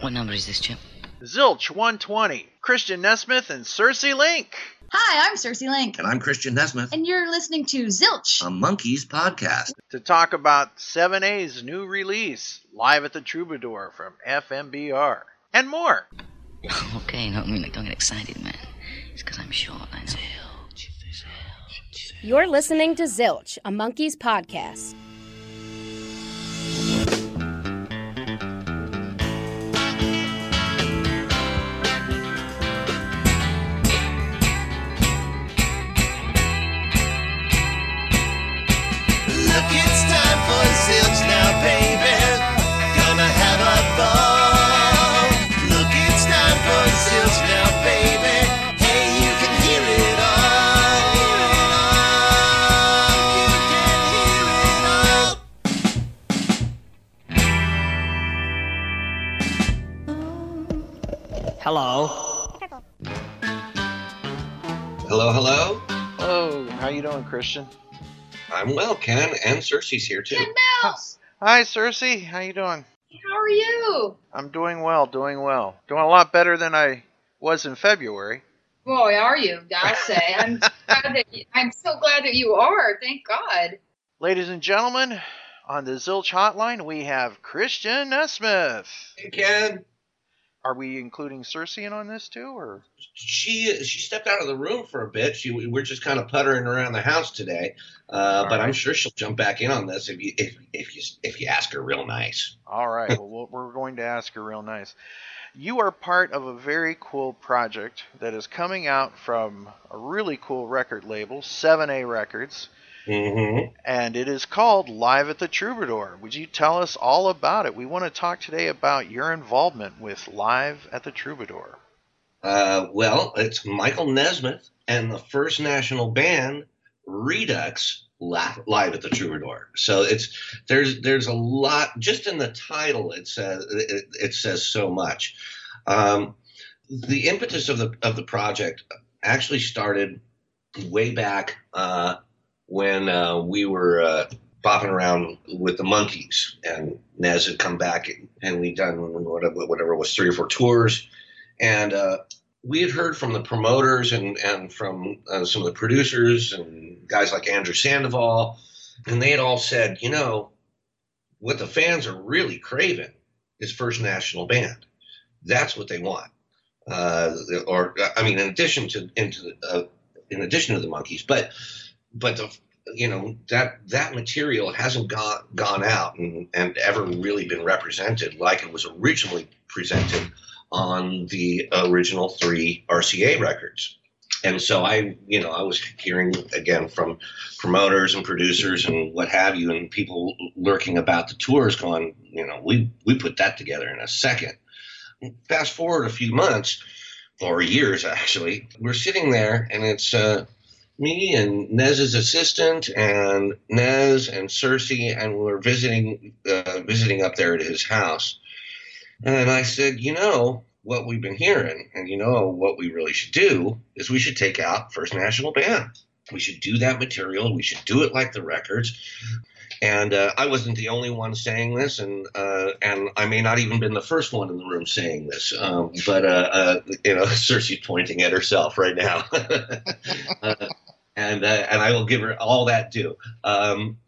What number is this, Chip? Zilch 120, Christian Nesmith and Circe Link. Hi, I'm Circe Link. And I'm Christian Nesmith. And you're listening to Zilch, a Monkees podcast. To talk about 7A's new release, Live at the Troubadour from FMBR, and more. okay, no, I mean, don't get excited, man. It's because I'm short. I know. You're listening to Zilch, a Monkees podcast. Christian? I'm well. Ken and Circe's here too. Ken Mouse. Hi, Circe. How you doing? How are you? I'm doing well, doing well. Doing a lot better than I was in February. Boy, are you? I'll say. I'm glad that you, I'm so glad that you are. Thank God. Ladies and gentlemen, on the Zilch hotline, we have Christian Nesmith. Hey, Ken. Are we including Circe on this too, or? She she stepped out of the room for a bit. She we're just kind of puttering around the house today, uh, but I'm sure she'll jump back in on this if you if if you if you ask her real nice. All right. well, we'll- we're going to ask her real nice. You are part of a very cool project that is coming out from a really cool record label, 7A Records, Mm-hmm. and it is called Live at the Troubadour. Would you tell us all about it? We want to talk today about your involvement with Live at the Troubadour. Uh, well, it's Michael Nesmith and the First National Band Redux live at the Troubadour. So it's there's there's a lot just in the title. It says it, it says so much. Um, the impetus of the of the project actually started way back uh, when uh, we were uh, around with the Monkees, and Nez had come back, and we'd done whatever, whatever it was three or four tours, and uh, we had heard from the promoters and and from uh, some of the producers and guys like Andrew Sandoval, and they had all said, you know, what the fans are really craving is First National Band. That's what they want. Uh, or I mean, in addition to into the, uh, in addition to the Monkees, but but the you know that that material hasn't gone gone out and, and ever really been represented like it was originally presented on the original three RCA records. And so I, you know, I was hearing again from promoters and producers and what have you, and people lurking about the tours, going, you know, we we put that together in a second. Fast forward a few months or years, actually, we're sitting there, and it's uh, me and Nez's assistant and Nez and Circe, and we're visiting uh, visiting up there at his house. And I said, you know what we've been hearing, and you know what we really should do is we should take out First National Band. We should do that material. We should do it like the records. And uh, I wasn't the only one saying this, and uh, and I may not even been the first one in the room saying this. Um, but uh, uh, you know, Circe's pointing at herself right now, uh, and uh, and I will give her all that due. Um,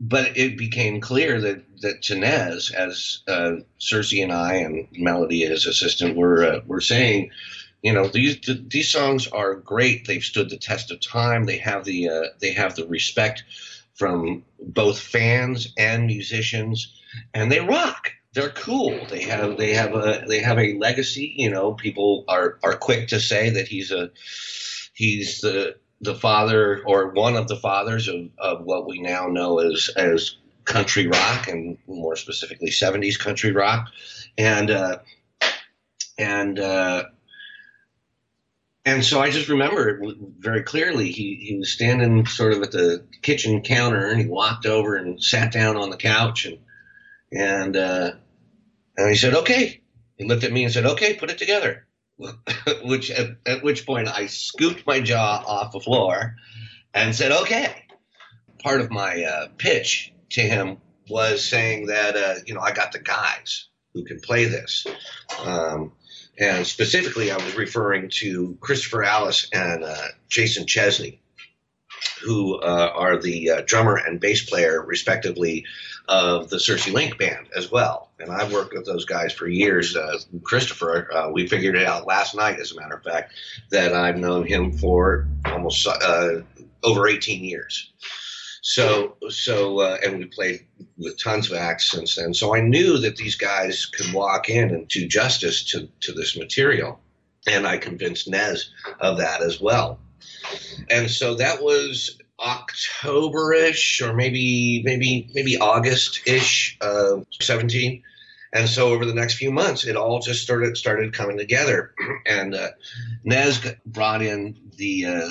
but it became clear that that Tanez, as uh, Circe and I and Melody, his assistant, were uh, were saying, you know, these these songs are great. They've stood the test of time. They have the uh, they have the respect from both fans and musicians, and they rock. They're cool. They have they have a they have a legacy. You know, people are are quick to say that he's a he's the the father or one of the fathers of, of what we now know as as country rock and more specifically 70s country rock and uh, and uh, and so I just remember it very clearly. He he was standing sort of at the kitchen counter, and he walked over and sat down on the couch, and and uh, and he said, "Okay." He looked at me and said, "Okay, put it together." which at, at which point I scooped my jaw off the floor and said, "Okay." Part of my uh, pitch to him was saying that uh, you know I got the guys, who can play this. Um, and specifically, I was referring to Christopher Allis and uh, Jason Chesney, who uh, are the uh, drummer and bass player, respectively, of the Circe Link band as well. And I've worked with those guys for years. Uh, Christopher, uh, we figured it out last night, as a matter of fact, that I've known him for almost uh, over 18 years. So, so, uh, and we played with tons of acts since then. So I knew that these guys could walk in and do justice to, to this material. And I convinced Nez of that as well. And so that was October-ish, or maybe maybe maybe August-ish of 17. And so over the next few months, it all just started started coming together. And uh, Nez brought in the uh,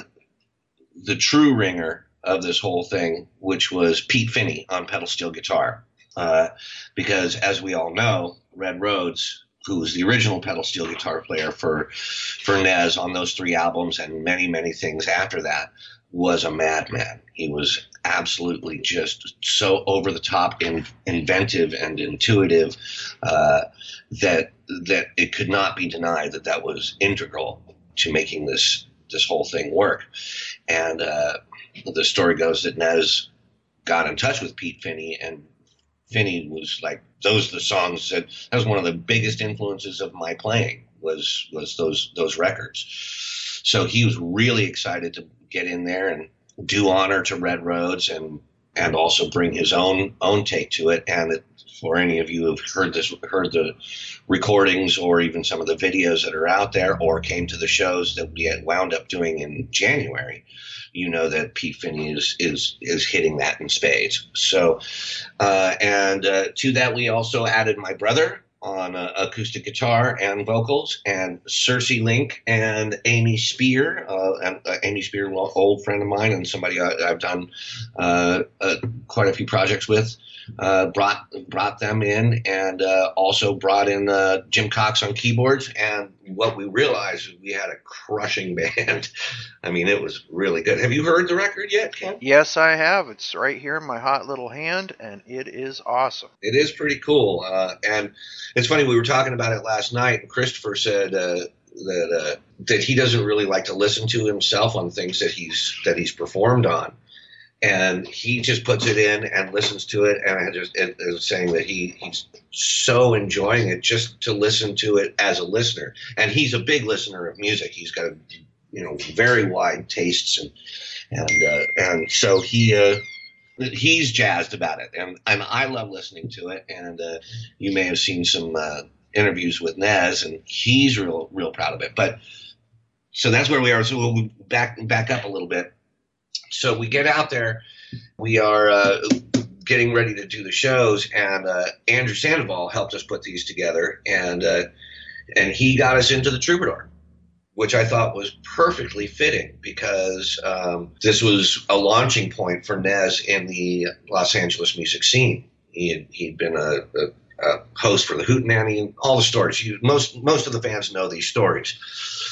the true ringer of this whole thing, which was Pete Finney on pedal steel guitar. Uh, because as we all know, Red Rhodes, who was the original pedal steel guitar player for for Nez on those three albums and many many things after that, was a madman. He was absolutely just so over the top, in, inventive, and intuitive uh, that that it could not be denied that that was integral to making this this whole thing work. And uh, the story goes that Nez got in touch with Pete Finney, and Finney was like, "Those are the songs that that was one of the biggest influences of my playing was was those those records." So he was really excited to get in there and do honor to Red Rhodes and and also bring his own own take to it. And it, for any of you who've heard this, heard the recordings or even some of the videos that are out there, or came to the shows that we wound up doing in January, you know that Pete Finney is is is hitting that in spades. So, uh, and uh, to that we also added my brother on uh, acoustic guitar and vocals, and Circe Link and Amy Spear, uh, and uh, Amy Spear, an old friend of mine and somebody I, I've done uh, uh, quite a few projects with. Uh, brought brought them in, and uh, also brought in uh, Jim Cox on keyboards. And what we realized is we had a crushing band. I mean, it was really good. Have you heard the record yet, Ken? Yes, I have. It's right here in my hot little hand, and it is awesome. It is pretty cool. Uh, and it's funny, we were talking about it last night, and Christopher said uh, that uh, that he doesn't really like to listen to himself on things that he's that he's performed on. And he just puts it in and listens to it, and I just it, it saying that he he's so enjoying it just to listen to it as a listener. And he's a big listener of music. He's got a you know very wide tastes and and uh, and so he uh, he's jazzed about it, and and I love listening to it. And uh, you may have seen some uh, interviews with Nez, and he's real real proud of it. But so that's where we are. So we'll back back up a little bit. So we get out there, we are uh, getting ready to do the shows, and uh, Andrew Sandoval helped us put these together, and uh, and he got us into the Troubadour which I thought was perfectly fitting because um, this was a launching point for Nez in the Los Angeles music scene. He had, he'd been a, a, host for the Hootenanny and all the stories. You, most most of the fans know these stories.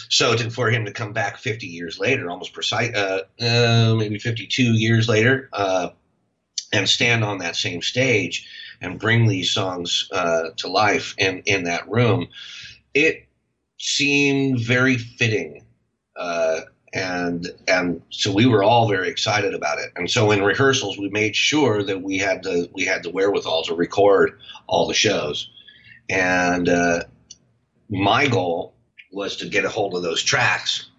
So to, for him to come back 50 years later, almost precise, uh, uh, maybe 52 years later, uh, and stand on that same stage and bring these songs uh, to life in in that room, it seemed very fitting. Uh, and and so we were all very excited about it. And so in rehearsals, we made sure that we had the we had the wherewithal to record all the shows. And uh, my goal was to get a hold of those tracks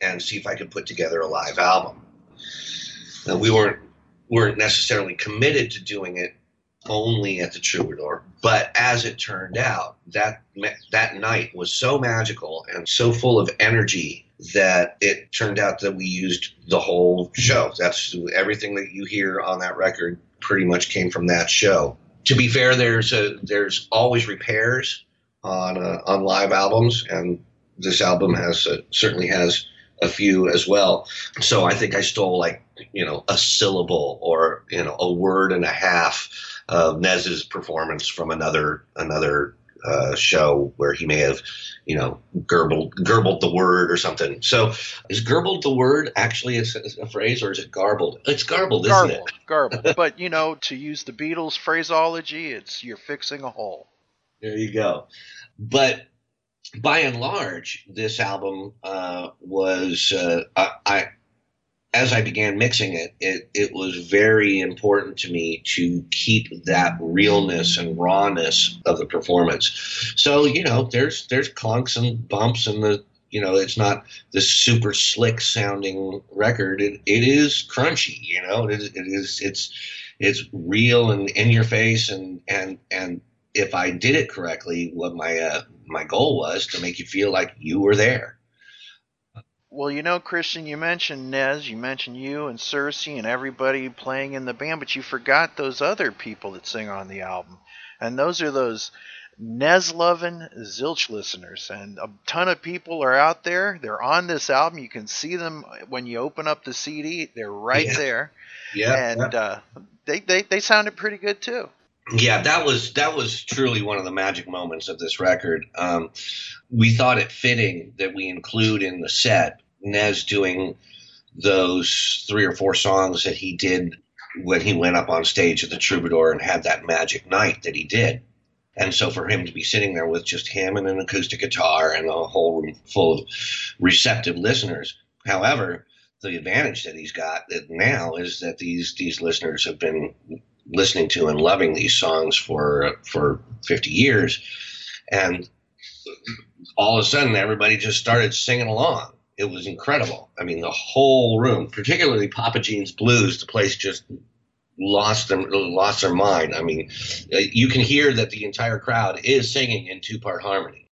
and see if I could put together a live album. Now we weren't weren't necessarily committed to doing it only at the Troubadour. But as it turned out, that that night was so magical and so full of energy that it turned out that we used the whole show. That's everything that you hear on that record pretty much came from that show. To be fair, there's a, there's always repairs on uh, on live albums, and this album has uh, certainly has a few as well. So I think I stole like you know a syllable or you know a word and a half of Nez's performance from another another uh, show where he may have, you know, gurgled gurgled the word or something. So, is gurgled the word actually a, a phrase, or is it garbled? It's garbled, isn't Garbled, garbled. but you know, to use the Beatles phraseology, it's you're fixing a hole. There you go. But by and large, this album uh, was uh, I, I as I began mixing it, it it was very important to me to keep that realness and rawness of the performance. So you know, there's there's clunks and bumps and the you know it's not this super slick sounding record. It it is crunchy. You know, it is, it is it's it's real and in your face and and and if I did it correctly, what my uh, my goal was to make you feel like you were there. Well, you know, Christian, you mentioned Nez, you mentioned you and Cersei and everybody playing in the band, but you forgot those other people that sing on the album. And those are those Nez loving Zilch listeners. And a ton of people are out there. They're on this album. You can see them when you open up the CD, they're right Yeah. there. Yeah, and Uh, they, they, they sounded pretty good too. Yeah that was that was truly one of the magic moments of this record. Um, we thought it fitting that we include in the set nez doing those three or four songs that he did when he went up on stage at the troubadour and had that magic night that he did. And so for him to be sitting there with just him and an acoustic guitar and a whole room full of receptive listeners. However the advantage that he's got now is that these these listeners have been listening to and loving these songs for for 50 years. And all of a sudden everybody just started singing along. It was incredible. I mean the whole room particularly papa gene's blues the place just lost them lost their mind. I mean uh, you can hear that the entire crowd is singing in two part harmony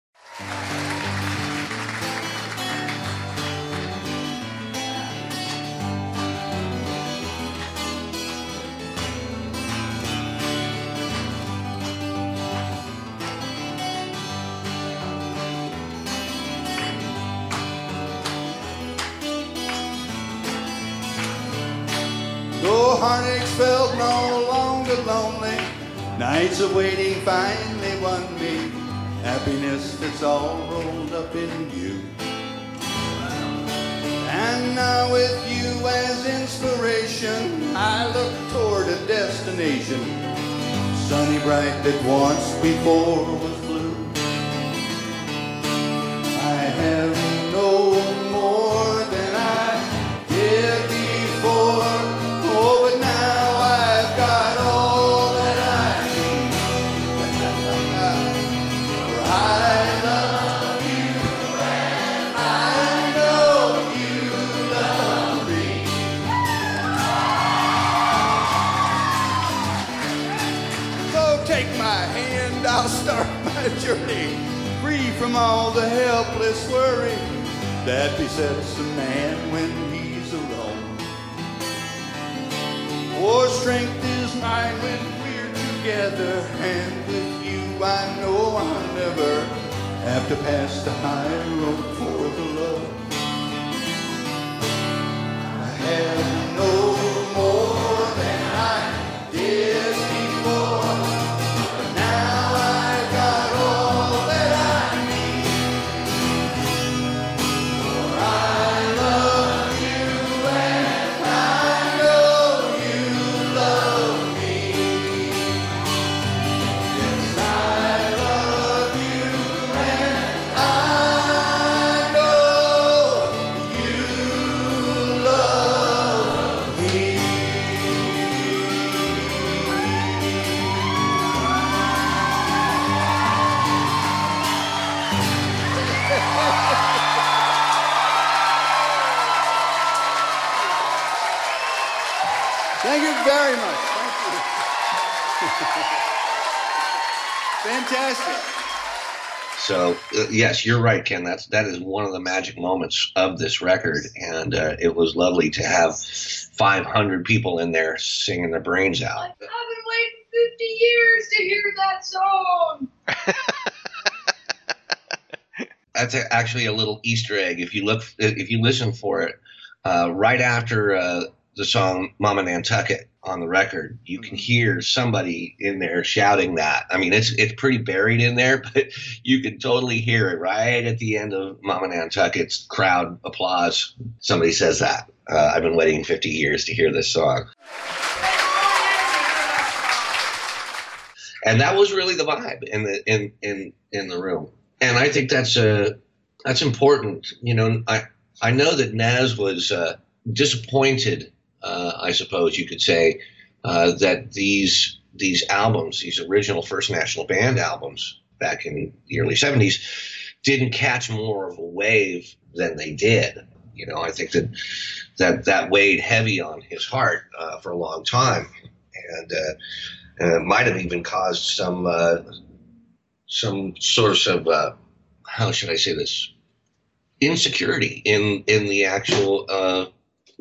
nights of waiting finally won me. Happiness that's all rolled up in you. And now with you as inspiration, I look toward a destination. Sunny bright that once before was all the helpless worry that besets a man when he's alone. For strength is mine when we're together, and with you I know I'll never have to pass the high road for the love. I have yes, you're right, Ken. That's that is one of the magic moments of this record, and uh, it was lovely to have 500 people in there singing their brains out. I've been waiting 50 years to hear that song. That's a, actually a little Easter egg. If you look, if you listen for it, uh, right after uh, the song "Mama Nantucket" on the record, you can hear somebody in there shouting that. I mean, it's it's pretty buried in there, but you can totally hear it right at the end of "Mama Nantucket's" crowd applause. Somebody says that. Uh, I've been waiting 50 years to hear this song. and that was really the vibe in the in in in the room. And I think that's uh that's important. You know, I I know that Nez was uh, disappointed. Uh, I suppose you could say uh, that these these albums, these original First National Band albums back in the early '70s, didn't catch more of a wave than they did. You know, I think that that that weighed heavy on his heart uh, for a long time, and uh, uh, might have even caused some uh, some source of uh, how should I say this insecurity in in the actual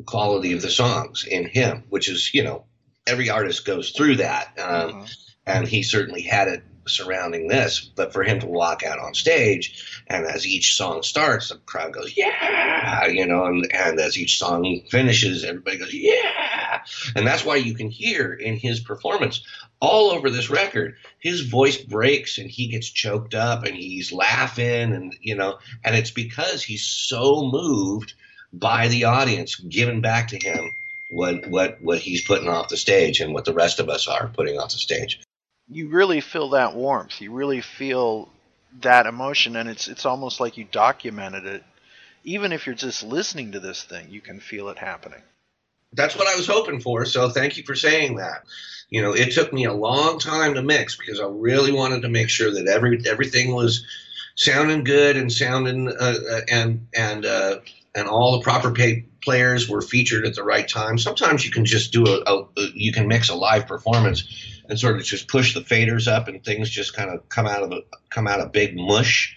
quality of the songs in him, which is you know every artist goes through that, um, and he certainly had it surrounding this. But for him to walk out on stage, and as each song starts, the crowd goes yeah, you know, and, and as each song finishes, everybody goes yeah, and that's why you can hear in his performance all over this record his voice breaks and he gets choked up and he's laughing and you know and it's because he's so moved by the audience giving back to him what what what he's putting off the stage and what the rest of us are putting off the stage You really feel that warmth. You really feel that emotion, and it's it's almost like you documented it. Even if you're just listening to this thing, you can feel it happening. that's what I was hoping for. So thank you for saying that. You know, it took me a long time to mix because I really wanted to make sure that every everything was sounding good and sounding uh, uh, and and uh, and all the proper players were featured at the right time. Sometimes you can just do a, a you can mix a live performance and sort of just push the faders up and things just kind of come out of a, come out of big mush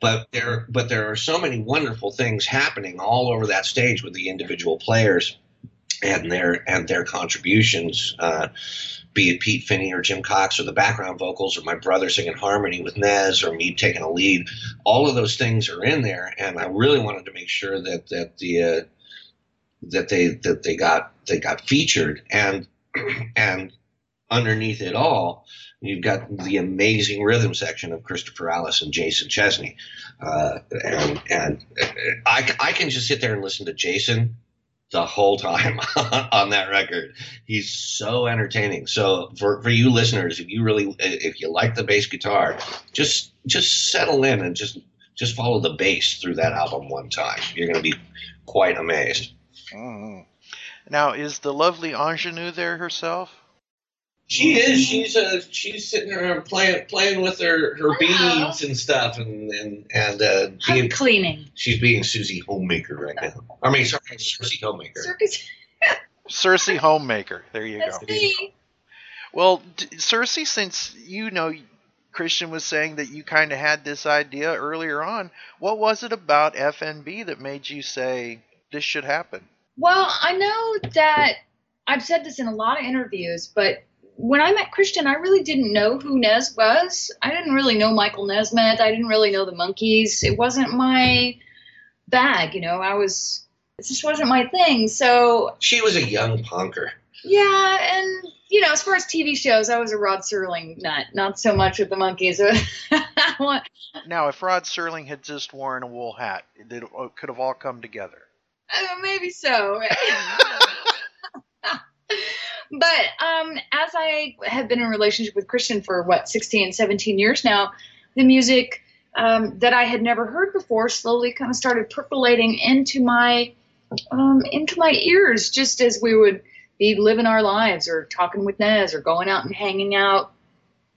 but there but there are so many wonderful things happening all over that stage with the individual players and their and their contributions uh, be it Pete Finney or Jim Cox or the background vocals or my brother singing harmony with Nez or me taking a lead all of those things are in there. And I really wanted to make sure that that the uh, that they that they got they got featured. And and underneath it all you've got the amazing rhythm section of Christopher Allis and Jason Chesney. Uh, and and I, I can just sit there and listen to Jason the whole time on that record. He's so entertaining. So for, for you listeners, if you really if you like the bass guitar, just just settle in and just just follow the bass through that album one time. You're going to be quite amazed. Mhm. Now, is the lovely ingenue there herself? She is. She's uh, she's sitting there playing playing with her, her Wow. beads and stuff, and and and uh, being cleaning. she's being Susie Homemaker right now. I mean, sorry, Susie Homemaker. Circus. Circe Homemaker. There you That's go. me. Well, d- Circe, since you know Christian was saying that you kind of had this idea earlier on, what was it about FNB that made you say this should happen? Well, I know that I've said this in a lot of interviews, but when I met Christian, I really didn't know who Nez was. I didn't really know Michael Nesmith. I didn't really know the Monkees. It wasn't my bag, you know. I was it just wasn't my thing. So She was a young punker. yeah, and you know, as far as TV shows, I was a Rod Serling nut. Not so much with the Monkees. I want- Now, if Rod Serling had just worn a wool hat, it it could have all come together. Uh, maybe so. but um, as I have been in a relationship with Christian for what 16, 17 years now, the music um, that I had never heard before slowly kind of started percolating into my um, into my ears, just as we would be living our lives or talking with Nez or going out and hanging out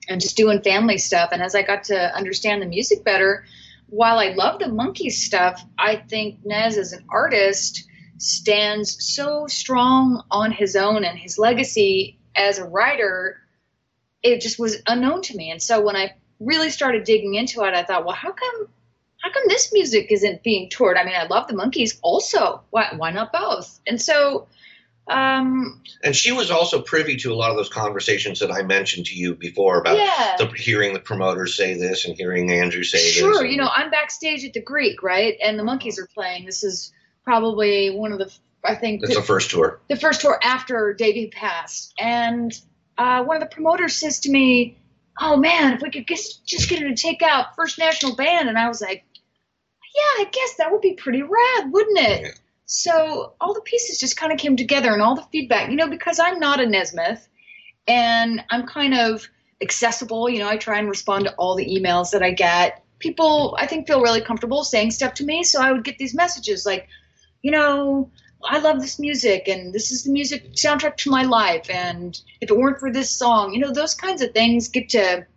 and just doing family stuff. And as I got to understand the music better, while I love the monkey stuff, I think Nez as an artist stands so strong on his own and his legacy as a writer. It just was unknown to me. And so when I really started digging into it, I thought, well, how come how come this music isn't being toured? I mean, I love the Monkees also. Why why not both? And so um And she was also privy to a lot of those conversations that I mentioned to you before about yeah. the, hearing the promoters say this and hearing Andrew say this. Sure, you know, I'm backstage at the Greek, right? And the Monkees are playing. This is probably one of the I think It's the first tour. the first tour after Davy passed, and uh, one of the promoters says to me, "Oh man, if we could just just get her to take out First National Band," and I was like, "Yeah, I guess that would be pretty rad, wouldn't it?" Yeah. So all the pieces just kind of came together, and all the feedback, you know, because I'm not a Nesmith, and I'm kind of accessible. You know, I try and respond to all the emails that I get. People, I think, feel really comfortable saying stuff to me. So I would get these messages like, you know, I love this music and this is the music soundtrack to my life. And if it weren't for this song, you know, those kinds of things get to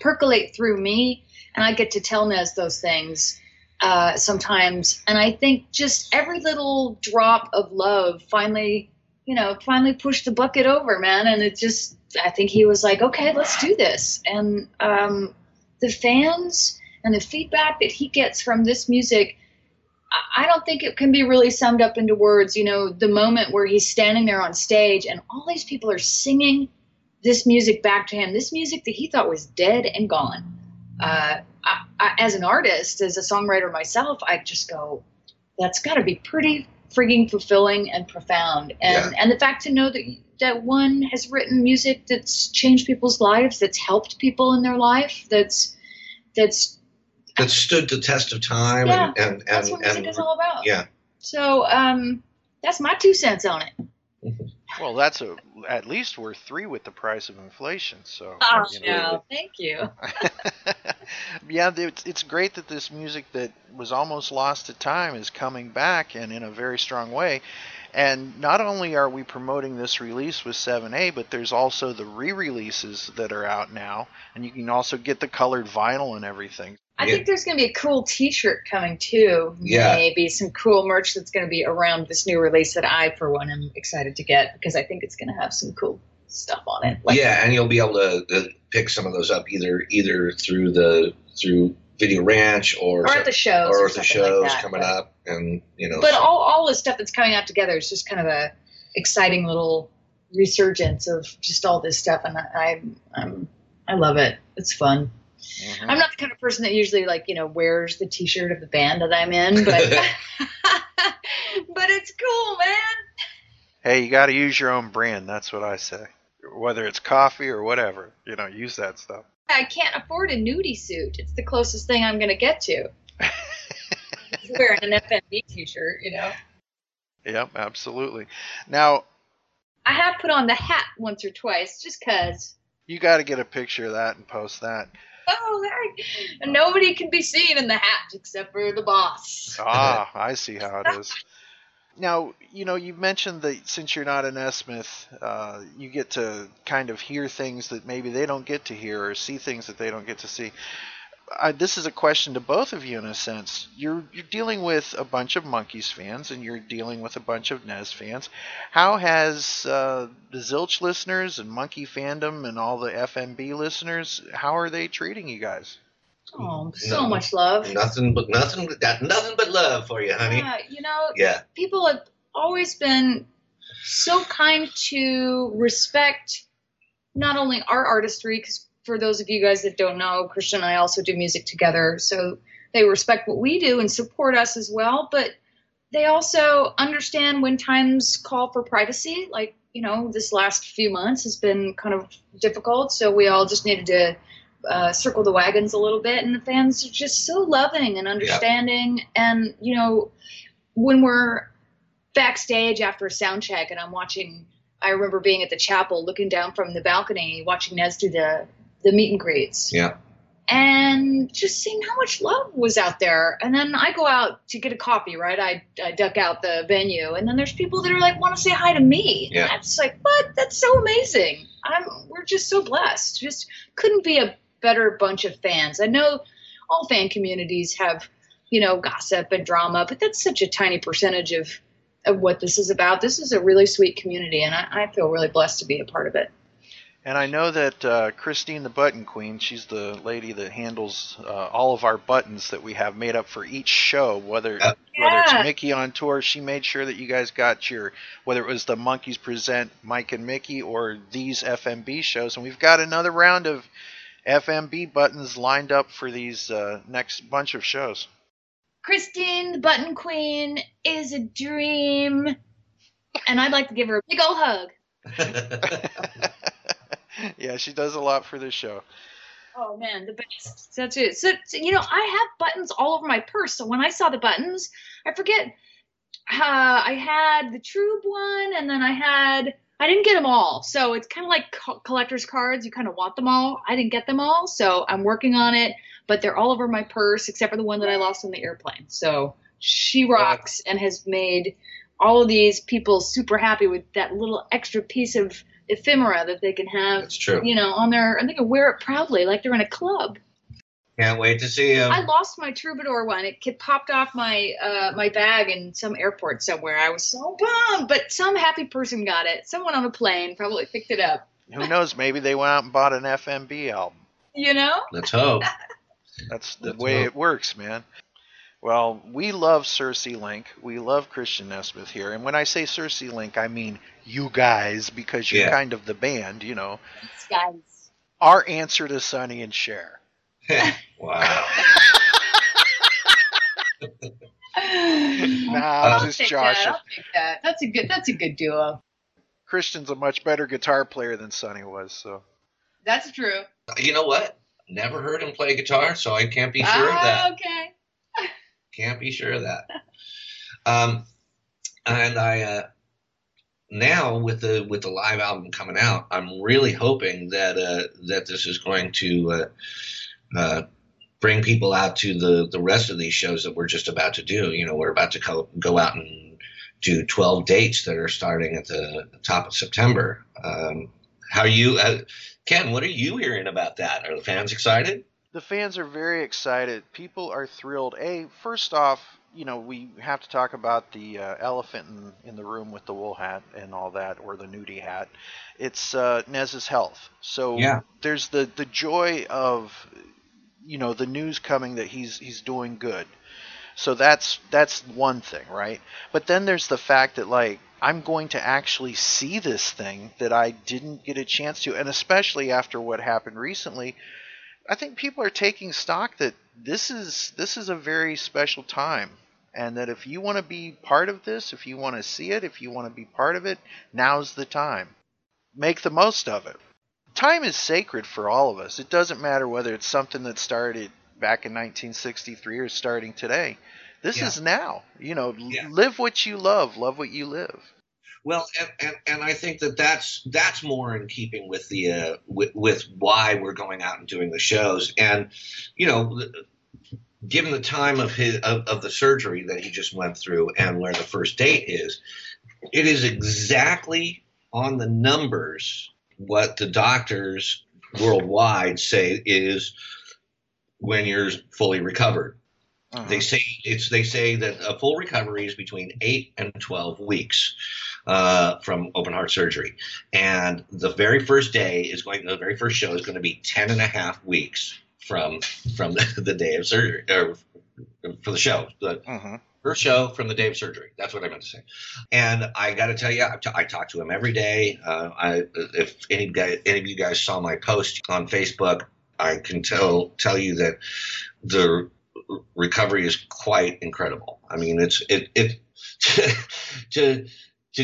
percolate through me and I get to tell Nez those things uh, sometimes. And I think just every little drop of love finally, you know, finally pushed the bucket over, man. And it just, I think he was like, okay, let's do this. And um, the fans and the feedback that he gets from this music, I- don't think it can be really summed up into words. You know, the moment where he's standing there on stage and all these people are singing this music back to him, this music that he thought was dead and gone. Uh, I, I, as an artist, as a songwriter myself, I just go, that's got to be pretty frigging fulfilling and profound. And and the fact to know that that one has written music that's changed people's lives, that's helped people in their life, that's that's That stood the test of time Yeah, and and that's and, what music and is all about. yeah. So um, that's my two cents on it. Well, that's a, at least worth three with the price of inflation. So, Oh, you know. no, thank you. yeah, it's, it's great that this music that was almost lost to time is coming back and in a very strong way. And not only are we promoting this release with 7A, but there's also the re-releases that are out now, and you can also get the colored vinyl and everything. I Yeah. think there's going to be a cool T-shirt coming too. Yeah. Maybe some cool merch that's going to be around this new release that I, for one, am excited to get because I think it's going to have some cool stuff on it. Like, yeah, and you'll be able to, to pick some of those up either either through the through Video Ranch or Or at the shows or or the something like shows that, coming but- up, and you know. But so- all all the stuff that's coming out together is just kind of a exciting little resurgence of just all this stuff, and I, I'm I'm I love it. It's fun. Mhm. I'm not the kind of person that usually like you know wears the T-shirt of the band that I'm in, but but it's cool, man. Hey, you got to use your own brand. That's what I say. Whether it's coffee or whatever, you know, use that stuff. I can't afford a nudie suit. It's the closest thing I'm going to get to. Wearing an FNB T-shirt, you know. Yep, absolutely. Now, I have put on the hat once or twice, just cause. you got to get a picture of that and post that. Oh, and nobody can be seen in the hat except for the boss. Ah, I see how it is. Now, you know, you mentioned that since you're not an Esmith, uh, you get to kind of hear things that maybe they don't get to hear or see things that they don't get to see. I, this is a question to both of you in a sense. You're you're dealing with a bunch of Monkees fans and you're dealing with a bunch of Nez fans. How has uh, the Zilch listeners and Monkey fandom and all the FNB listeners, how are they treating you guys? Oh, so No. much love. nothing but nothing but that nothing but love for you, honey. Yeah, you know, Yeah. people have always been so kind to respect not only our artistry, because for those of you guys that don't know, Christian and I also do music together, so they respect what we do and support us as well, but they also understand when times call for privacy. Like, you know, this last few months has been kind of difficult, so we all just needed to uh, circle the wagons a little bit, and the fans are just so loving and understanding. And, you know, when we're backstage after a sound check and I'm watching, I remember being at the chapel looking down from the balcony, watching Nez do the, the meet and greets Yeah. and just seeing how much love was out there. And then I go out to get a coffee, right? I, I duck out the venue, and then there's people that are like want to say hi to me. Yeah. That's like, what? That's so amazing. I'm we're just so blessed. Just couldn't be a better bunch of fans. I know all fan communities have, you know, gossip and drama, but that's such a tiny percentage of of what this is about. This is a really sweet community, and I, I feel really blessed to be a part of it. And I know that uh, Christine the Button Queen, she's the lady that handles uh, all of our buttons that we have made up for each show. Whether Yep. whether it's Micky on tour, she made sure that you guys got your whether it was the Monkees present Mike and Micky or these FNB shows. And we've got another round of FNB buttons lined up for these uh, next bunch of shows. Christine, the Button Queen, is a dream. And I'd like to give her a big old hug. yeah, she does a lot for this show. Oh man, the best. That's it. So, so, you know, I have buttons all over my purse. So when I saw the buttons, I forget. Uh, I had the Trube one, and then I had I didn't get them all. So it's kind of like co- collector's cards. You kind of want them all. I didn't get them all. So I'm working on it, but they're all over my purse except for the one that I lost on the airplane. So she rocks and has made all of these people super happy with that little extra piece of ephemera that they can have, That's true. you know, on their, and they can wear it proudly like they're in a club. Can't wait to see him. I lost my troubadour one. It ki- popped off my uh, my bag in some airport somewhere. I was so bummed, but some happy person got it. Someone on a plane probably picked it up. Who knows? Maybe they went out and bought an FNB album. You know? Let's hope. That's the That's way right. it works, man. Well, we love Circe Link. We love Christian Nesmith here. And when I say Circe Link, I mean you guys because you're Yeah. kind of the band, you know. Guys. Our answer to Sonny and Cher. wow. Nah, I'll I'm just take joshing. that. I'll take that. That's a good. That's a good duo. Christian's a much better guitar player than Sonny was, so That's true. You know what? Never heard him play guitar, so I can't be sure of Ah, that. Okay. Can't be sure of that. Um, and I uh, now with the with the live album coming out, I'm really hoping that uh, that this is going to uh, uh, bring people out to the the rest of these shows that we're just about to do. You know, we're about to go, go out and do 12 dates that are starting at the top of September. Um, how you, uh, Ken? What are you hearing about that? Are the fans excited? The fans are very excited. People are thrilled. A, first off, you know, we have to talk about the uh, elephant in, in the room with the wool hat and all that, or the nudie hat. It's uh, Nez's health. So Yeah. there's the, the joy of, you know, the news coming that he's he's doing good. So that's that's one thing, right? But then there's the fact that like I'm going to actually see this thing that I didn't get a chance to, and especially after what happened recently, I think people are taking stock that this is this is a very special time, and that if you want to be part of this, if you want to see it, if you want to be part of it, now's the time. Make the most of it. Time is sacred for all of us. It doesn't matter whether it's something that started back in 1963 or starting today. This Yeah. is now. You know, Yeah. live what you love, love what you live. Well, and, and, and I think that that's that's more in keeping with the uh, with, with why we're going out and doing the shows, and you know, given the time of his of, of the surgery that he just went through and where the first date is, it is exactly on the numbers what the doctors worldwide say is when you're fully recovered. Uh-huh. They say it's they say that a full recovery is between eight and twelve weeks uh, from open heart surgery, and the very first day is going. The very first show is going to be ten and a half weeks from from the, the day of surgery or for the show. The Mhm. first show from the day of surgery. That's what I meant to say. And I got to tell you, I, t- I talk to him every day. Uh, I, if any guy, any of you guys saw my post on Facebook, I can tell tell you that the recovery is quite incredible. I mean, it's it it to to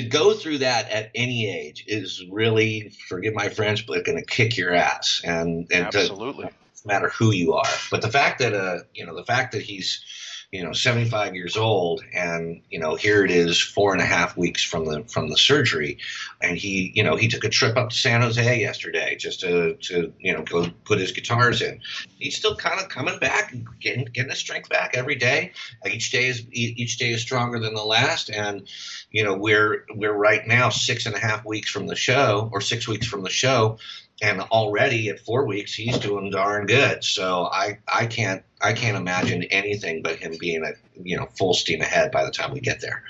go through that at any age is really, forgive my French, but going to kick your ass. And and to, Absolutely. no matter who you are. But the fact that uh, you know, the fact that he's you know 75 years old and you know here it is four and a half weeks from the from the surgery. And he you know he took a trip up to san jose yesterday just to to you know go put his guitars in. He's still kind of coming back and getting getting his strength back every day. Each day is each day is stronger than the last. And you know we're we're right now six and a half weeks from the show or six weeks from the show and already at four weeks he's doing darn good so i i can't i can't imagine anything but him being at you know full steam ahead by the time we get there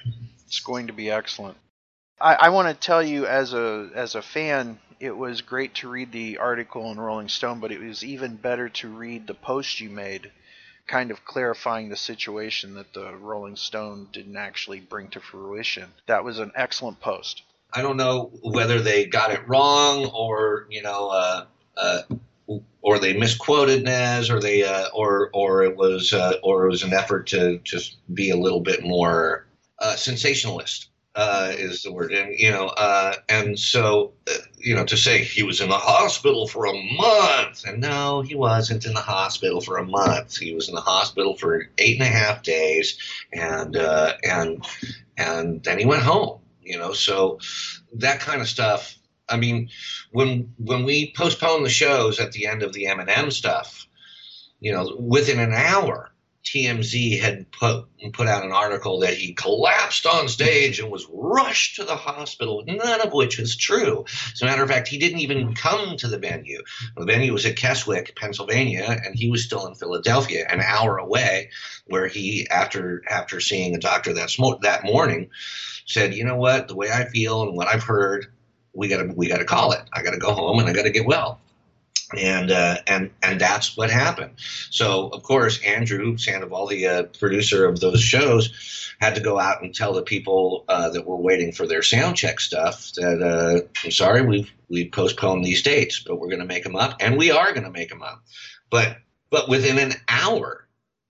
It's going to be excellent. I, I want to tell you, as a as a fan, it was great to read the article in Rolling Stone, but it was even better to read the post you made, kind of clarifying the situation that the Rolling Stone didn't actually bring to fruition. That was an excellent post. I don't know whether they got it wrong or you know uh uh or they misquoted Nez, or they, uh, or or it was, uh, or it was an effort to just be a little bit more uh, sensationalist. Uh, is the word, and you know, and so you know, to say he was in the hospital for a month, and no, he wasn't in the hospital for a month. He was in the hospital for eight and a half days, and and and then he went home. You know, so that kind of stuff. I mean, when when we postpone the shows at the end of the Eminem stuff, you know, within an hour, TMZ had put put out an article that he collapsed on stage and was rushed to the hospital, none of which is true. As a matter of fact, he didn't even come to the venue. The venue was at Keswick, Pennsylvania, and he was still in Philadelphia, an hour away, where he, after after seeing a doctor that smo- that morning, said, "You know what? The way I feel and what I've heard, we got to we got to call it. I got to go home and I got to get well." And uh, and and that's what happened. So of course Andrew Sandoval, the uh, producer of those shows, had to go out and tell the people uh, that were waiting for their sound check stuff that uh, I'm sorry we've we postponed these dates, but we're going to make them up, and we are going to make them up. But but within an hour.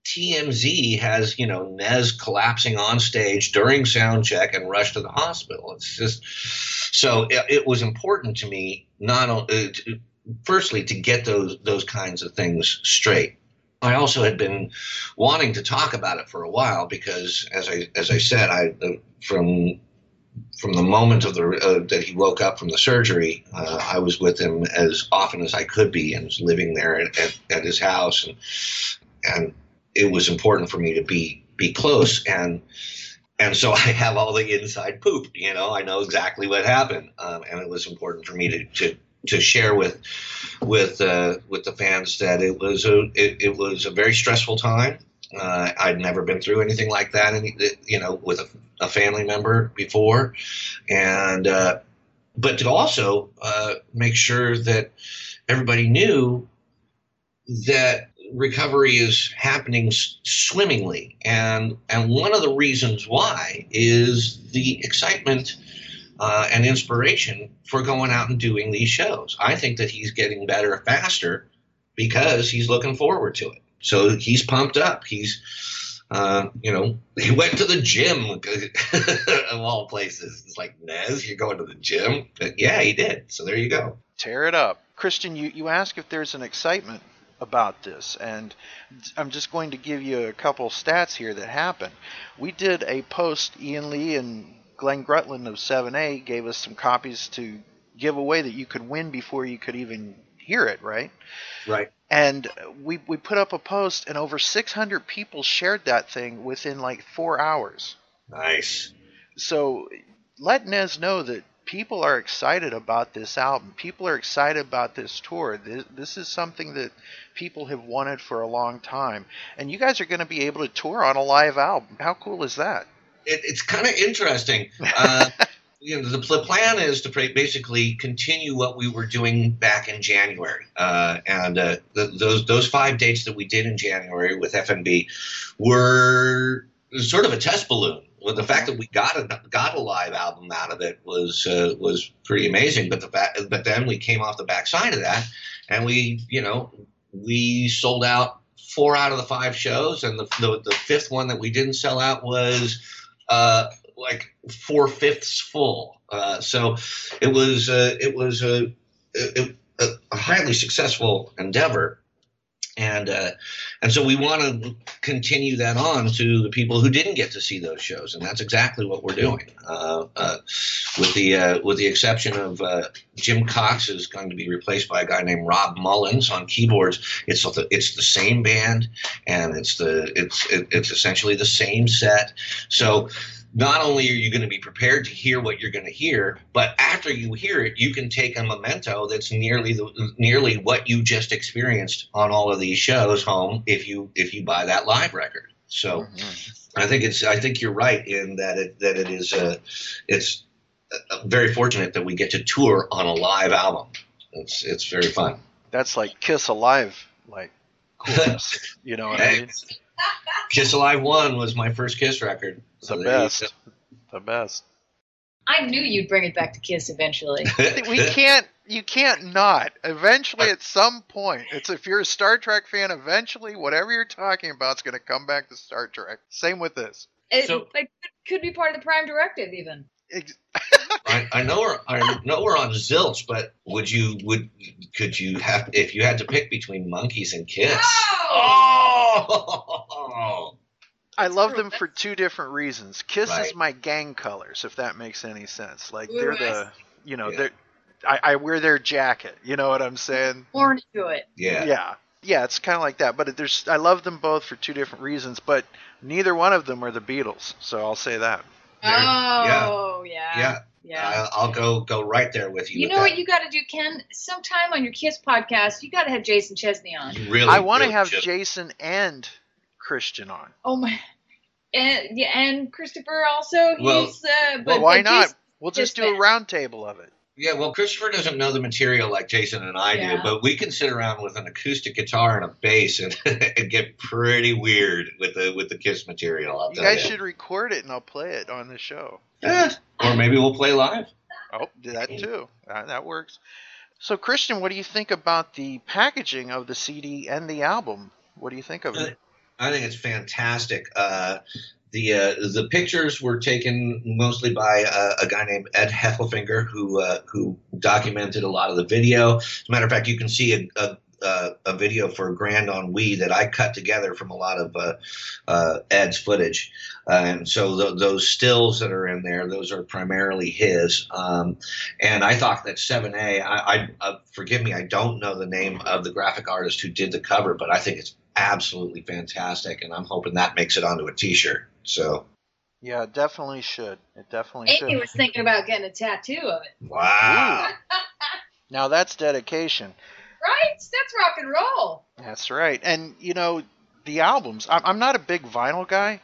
TMZ has, you know, Nez collapsing on stage during sound check and rushed to the hospital. It's just so it, it was important to me not only firstly to get those those kinds of things straight. I also had been wanting to talk about it for a while because, as I as I said, I from from the moment of the uh, that he woke up from the surgery, uh, I was with him as often as I could be, and was living there at, at, at his house, and and it was important for me to be be close and and so I have all the inside poop. You know, I know exactly what happened, um, and it was important for me to, to to share with with uh, with the fans that it was a it, it was a very stressful time. Uh, I'd never been through anything like that, any, you know, with a, a family member before, and uh, but to also uh, make sure that everybody knew that recovery is happening swimmingly, and and one of the reasons why is the excitement uh, and inspiration for going out and doing these shows. I think that he's getting better faster because he's looking forward to it. So he's pumped up. He's, uh, you know, he went to the gym of all places. It's like, Nez, you're going to the gym? But yeah, he did. So there you go. Tear it up. Christian, you, you ask if there's an excitement about this, and I'm just going to give you a couple stats here that happened. We did a post, Ian Lee and Glenn Gretlund of 7A gave us some copies to give away that you could win before you could even hear it, right? Right. And we we put up a post, and over 600 people shared that thing within like four hours. Nice. So let Nez know that people are excited about this album. People are excited about this tour. This, this is something that people have wanted for a long time. And you guys are going to be able to tour on a live album. How cool is that? It, it's kind of interesting. Uh, you know, the, the plan is to basically continue what we were doing back in January, uh, and uh, the, those those five dates that we did in January with FNB were sort of a test balloon. Well, the fact that we got a got a live album out of it was uh, was pretty amazing. But the fact, but then we came off the backside of that, and we, you know, we sold out four out of the five shows, and the the, the fifth one that we didn't sell out was uh, like four fifths full. Uh, so it was uh, it was a, a, a highly successful endeavor. And uh, and so we want to continue that on to the people who didn't get to see those shows, and that's exactly what we're doing. Uh, uh, with the uh, with the exception of uh, Jim Cox is going to be replaced by a guy named Rob Mullins on keyboards. It's the, it's the same band, and it's the it's it, it's essentially the same set. So not only are you going to be prepared to hear what you're going to hear, but after you hear it, you can take a memento that's nearly the, nearly what you just experienced on all of these shows home if you if you buy that live record. So I think it's I think you're right in that it that it is uh, it's uh, very fortunate that we get to tour on a live album. It's it's very fun. That's like Kiss Alive, like coolness. you know what I mean? Kiss Alive One was my first Kiss record. So The best. The best. I knew you'd bring it back to Kiss eventually. we can't you can't not eventually at some point it's if you're a star trek fan eventually whatever you're talking about is going to come back to star trek same with this It, So- it could be part of the Prime Directive, even. Ex- I, I know we're I know we're on zilch, but would you would could you have if you had to pick between Monkees and Kiss? Oh, I love them for two different reasons. Kiss is my gang colors, if that makes any sense. Like Ooh, they're the, you know, Yeah. they're. I, I wear their jacket. You know what I'm saying? Born into it. Yeah. Yeah, yeah. It's kind of like that. But there's, I love them both for two different reasons. But neither one of them are the Beatles. So I'll say that. There- yeah. Oh yeah. Yeah. Yeah. I, I'll go go right there with you. You with know that. what you got to do, Ken? Sometime on your Kiss podcast, you got to have Jason Chesney on. You really, I want to really have should. Jason and Christian on. Oh my. And yeah, and Christopher also. Well- he's uh, but, Well, why but not? Jason- We'll just do a roundtable of it. Yeah, well, Christopher doesn't know the material like Jason and I do, but we can sit around with an acoustic guitar and a bass and, and get pretty weird with the with the Kiss material. I'll You guys you. should record it and I'll play it on the show. Eh, or maybe we'll play live. Oh, do that too. That, that works. So, Christian, what do you think about the packaging of the CD and the album? What do you think of it? I think it's fantastic. Uh, the uh, the pictures were taken mostly by uh, a guy named Ed Heffelfinger, who uh, who documented a lot of the video. As a matter of fact, you can see a, a, a, a video for Grand Ennui that I cut together from a lot of uh, uh, Ed's footage, uh, and so th- those stills that are in there, those are primarily his. Um, and I thought that 7A, I, I uh, forgive me, I don't know the name of the graphic artist who did the cover, but I think it's absolutely fantastic, and I'm hoping that makes it onto a T-shirt. So, Yeah, it definitely should. It definitely Amy should. was thinking about getting a tattoo of it. wow. Now that's dedication. Right? That's rock and roll. That's right. And you know, the albums. I'm, I'm not a big vinyl guy,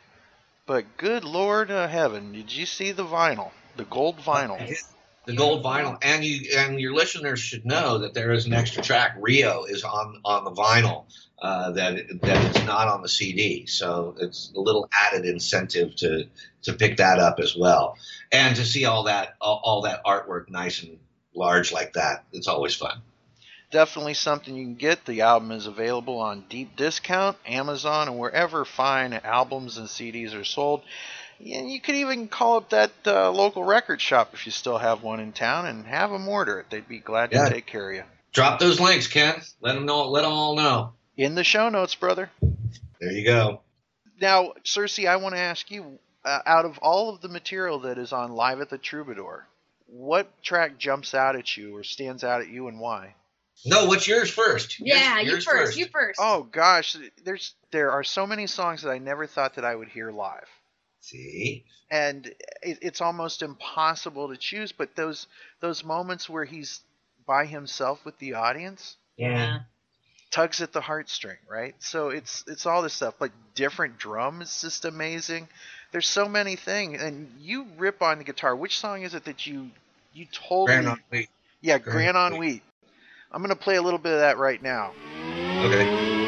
but good Lord of heaven, did you see the vinyl? The gold vinyl. The gold vinyl, and you and your listeners should know that there is an extra track. Rio is on on the vinyl uh, that that is not on the CD, so it's a little added incentive to to pick that up as well, and to see all that all, all that artwork nice and large like that. It's always fun. Definitely something you can get. The album is available on deep discount, Amazon, and wherever fine albums and CDs are sold. And you could even call up that uh, local record shop if you still have one in town and have them order it. They'd be glad to take care of you. Drop those links, Ken. Let them know. Let them all know. In the show notes, brother. There you go. Now, Circe, I want to ask you uh, out of all of the material that is on Live at the Troubadour, what track jumps out at you or stands out at you and why? No, what's yours first? Yours- Yeah, you yours first, You first. Oh gosh, there's there are so many songs that I never thought that I would hear live. See, And it, it's almost impossible to choose, but those those moments where he's by himself with the audience Yeah. tugs at the heartstring, right? So it's it's all this stuff, like different drums, is just amazing. There's so many things, and you rip on the guitar. Which song is it that you you told Grand Ennui. yeah, Grand Grand Ennui. Ennui. I'm gonna play a little bit of that right now. Okay.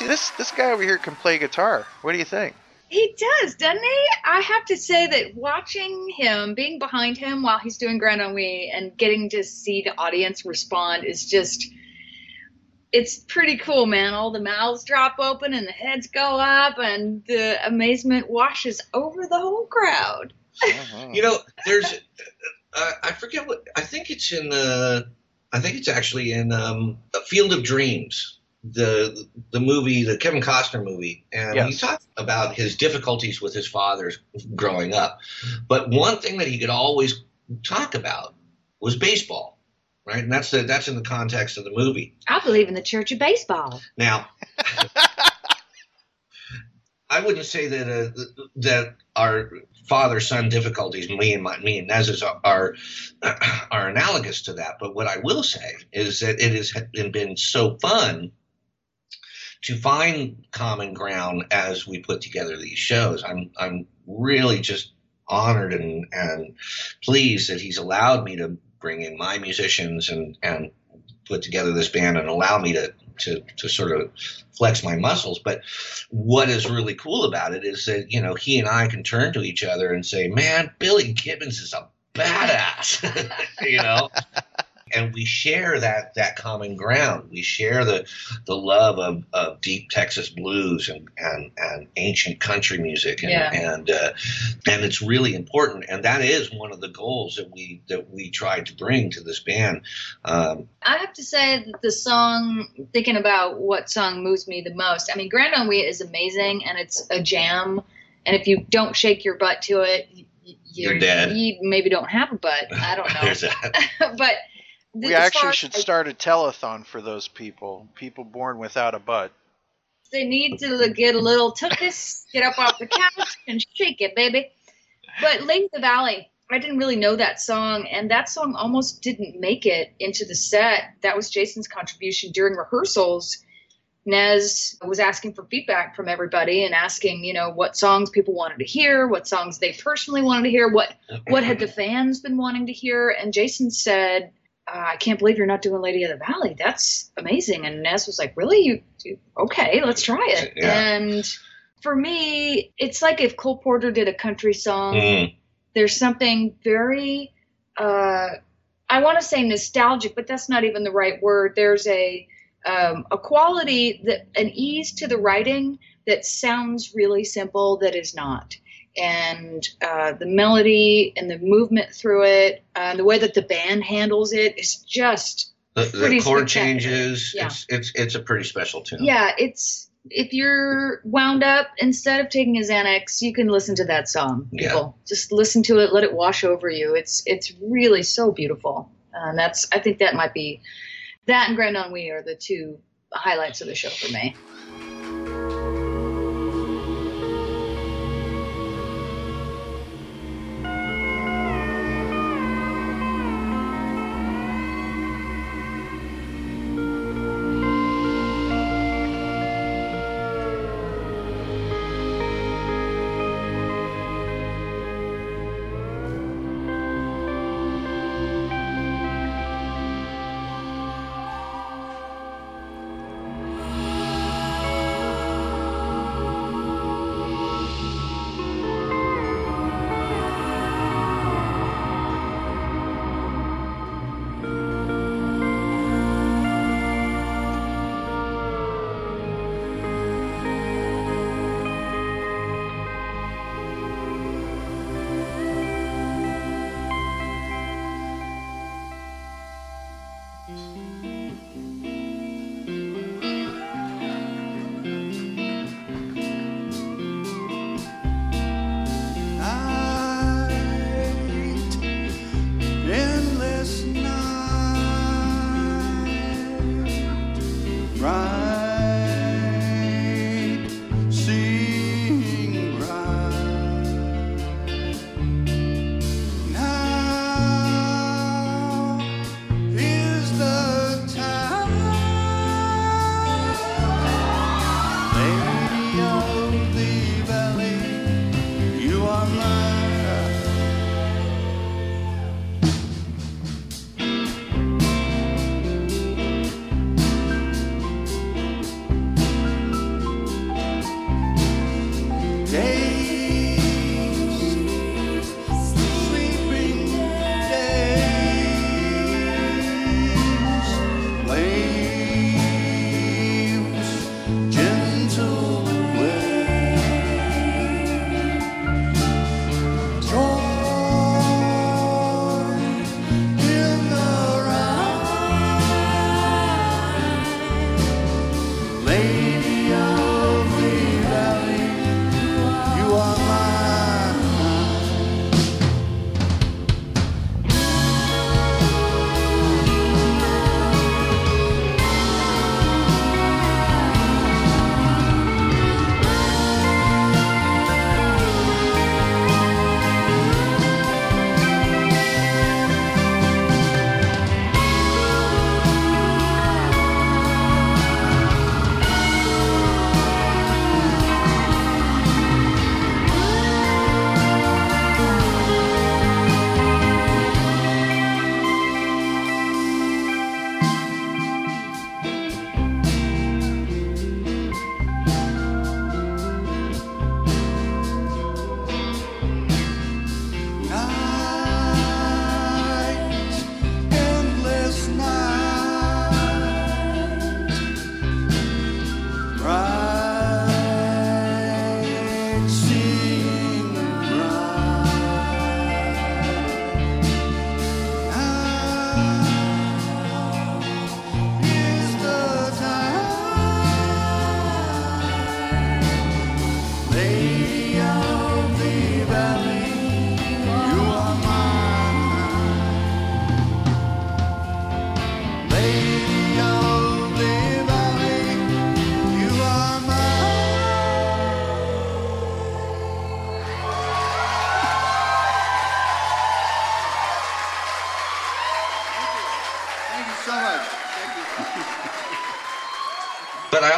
Circe, this this guy over here can play guitar. What do you think? He does, doesn't he? I have to say that watching him, being behind him while he's doing Grand Ennui and getting to see the audience respond is just it's pretty cool, man. All the mouths drop open and the heads go up and the amazement washes over the whole crowd. You know, there's, uh, I forget what, I think it's in, uh, I think it's actually in um, a Field of Dreams, the the movie, the Kevin Costner movie, and he Yes. talked about his difficulties with his father growing up. But one thing that he could always talk about was baseball, right? And that's the, that's in the context of the movie. I believe in the Church of Baseball. Now, I wouldn't say that uh, that our father son difficulties, me and my, me and Nez's, are, are are analogous to that. But what I will say is that it has been so fun to find common ground as we put together these shows. I'm I'm really just honored and and pleased that he's allowed me to bring in my musicians and and put together this band and allow me to to to sort of flex my muscles. But what is really cool about it is that you know he and I can turn to each other and say, "Man, Billy Gibbons is a badass," you know. And we share that that common ground. We share the the love of, of deep Texas blues and, and, and ancient country music, and Yeah. and uh, and it's really important. And that is one of the goals that we that we tried to bring to this band. Um, I have to say that the song, thinking about what song moves me the most, I mean, Grand Ennui is amazing and it's a jam. And if you don't shake your butt to it, y- y- You're dead. You maybe don't have a butt. I don't know. There's that. but We actually should like, start a telethon for those people, people born without a butt. They need to get a little tuchus, get up off the couch and shake it, baby. But Lady of the Valley, I didn't really know that song, and that song almost didn't make it into the set. That was Jason's contribution during rehearsals. Nez was asking for feedback from everybody and asking, you know, what songs people wanted to hear, what songs they personally wanted to hear, what what had the fans been wanting to hear, and Jason said, uh, "I can't believe you're not doing Lady of the Valley. That's amazing." And Nez was like, "Really? You, you okay? Let's try it." Yeah. And for me, it's like if Cole Porter did a country song. Mm. There's something very, uh, I want to say nostalgic, but that's not even the right word. There's a um, a quality that an ease to the writing that sounds really simple that is not and uh, the melody and the movement through it uh, the way that the band handles it is just The, the chord changes. Yeah. It's it's it's a pretty special tune. yeah it's if you're wound up instead of taking a xanax you can listen to that song Yeah. just listen to it let it wash over you it's it's really so beautiful and that's i think that might be that and grand ennui are the two highlights of the show for me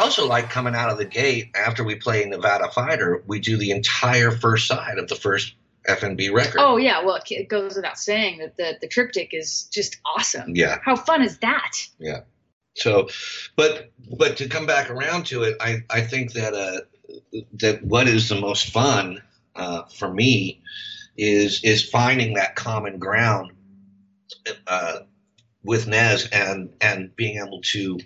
also like coming out of the gate after we play Nevada Fighter, we do the entire first side of the first FNB record. Oh yeah, well it goes without saying that the the triptych is just awesome. Yeah. How fun is that? Yeah. So, but but to come back around to it, I I think that uh that what is the most fun uh, for me is is finding that common ground uh, with Nez and and being able to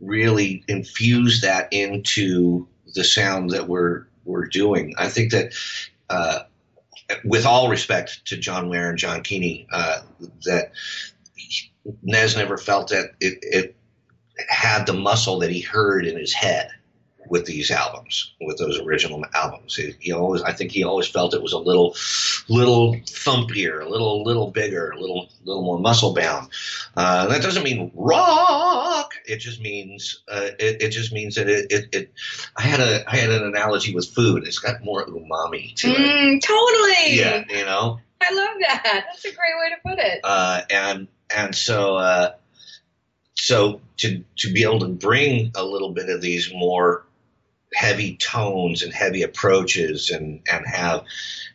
really infuse that into the sound that we're we're doing. I think that. Uh, with all respect to John Ware and John Keeney, uh, that Nez never felt that it, it had the muscle that he heard in his head with these albums, with those original albums. He, he always, I think, he always felt it was a little, little thumpier, a little, little bigger, a little, little more muscle bound. Uh, that doesn't mean rock. It just means, uh, it, it just means that it, it, it. I had a, I had an analogy with food. It's got more umami to it. Mm, totally. Yeah, you know. I love that. That's a great way to put it. uh, and and so uh, so to to be able to bring a little bit of these more heavy tones and heavy approaches and and have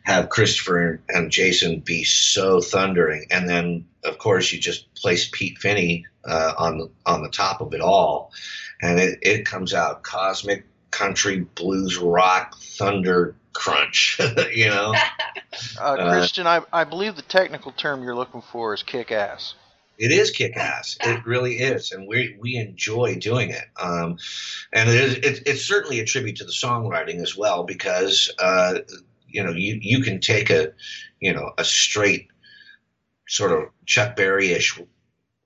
have Christopher and Jason be so thundering. And then of course you just place Pete Finney uh, on the on the top of it all. And it, it comes out cosmic country blues rock thunder crunch you know? Uh, Uh, Christian, I, I believe the technical term you're looking for is kick ass. It is kick ass. It really is, and we we enjoy doing it. Um, and it is it, it's certainly a tribute to the songwriting as well because uh, you know you you can take a you know a straight sort of Chuck Berry ish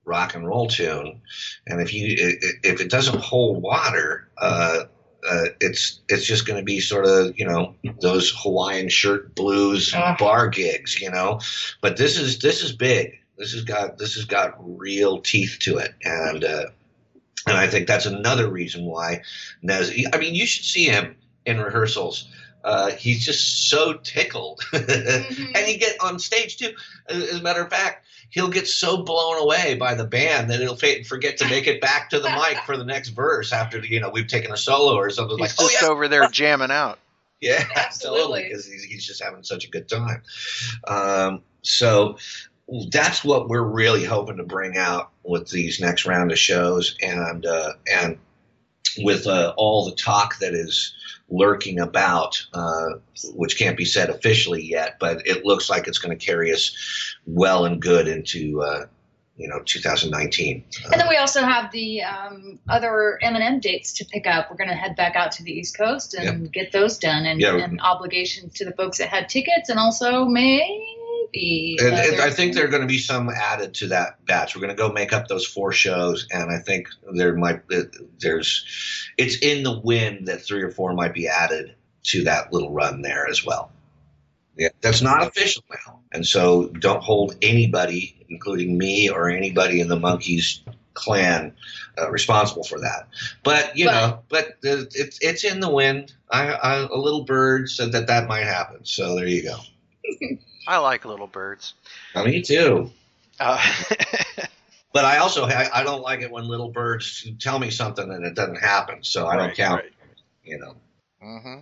rock and roll tune, and if you if it doesn't hold water. Uh, uh, it's it's just going to be sort of you know those Hawaiian shirt blues Ah. bar gigs, you know. But this is this is big. This has got this has got real teeth to it, and uh, and I think that's another reason why Nez. I mean, you should see him in rehearsals. Uh, he's just so tickled, Mhm. and he get on stage too. As as a matter of fact, he'll get so blown away by the band that he'll forget to make it back to the mic for the next verse after you know we've taken a solo or something He's like. Oh just yeah, over there jamming out. yeah, Absolutely. absolutely, because he's, he's just having such a good time. Um, so that's what we're really hoping to bring out with these next round of shows, and uh, and with uh, all the talk that is lurking about, uh, which can't be said officially yet, but it looks like it's going to carry us well and good into uh, you know 2019. And then we also have the um, other M&M dates to pick up. We're going to head back out to the East Coast and get those done, and, Yeah. and obligations to the folks that had tickets, and also maybe. Other- I think there are going to be some added to that batch. We're going to go make up those four shows, and I think there might there's it's in the wind that three or four might be added to that little run there as well. Yeah, that's not official now, and so don't hold anybody, including me or anybody in the Monkees clan, uh, responsible for that. But you But- know, but it's it's in the wind. I, I a little bird said that that might happen, so there you go. I like little birds. Uh, me too. Uh, But I also I, I don't like it when little birds tell me something and it doesn't happen, so I don't Right, count. right. You know. hmm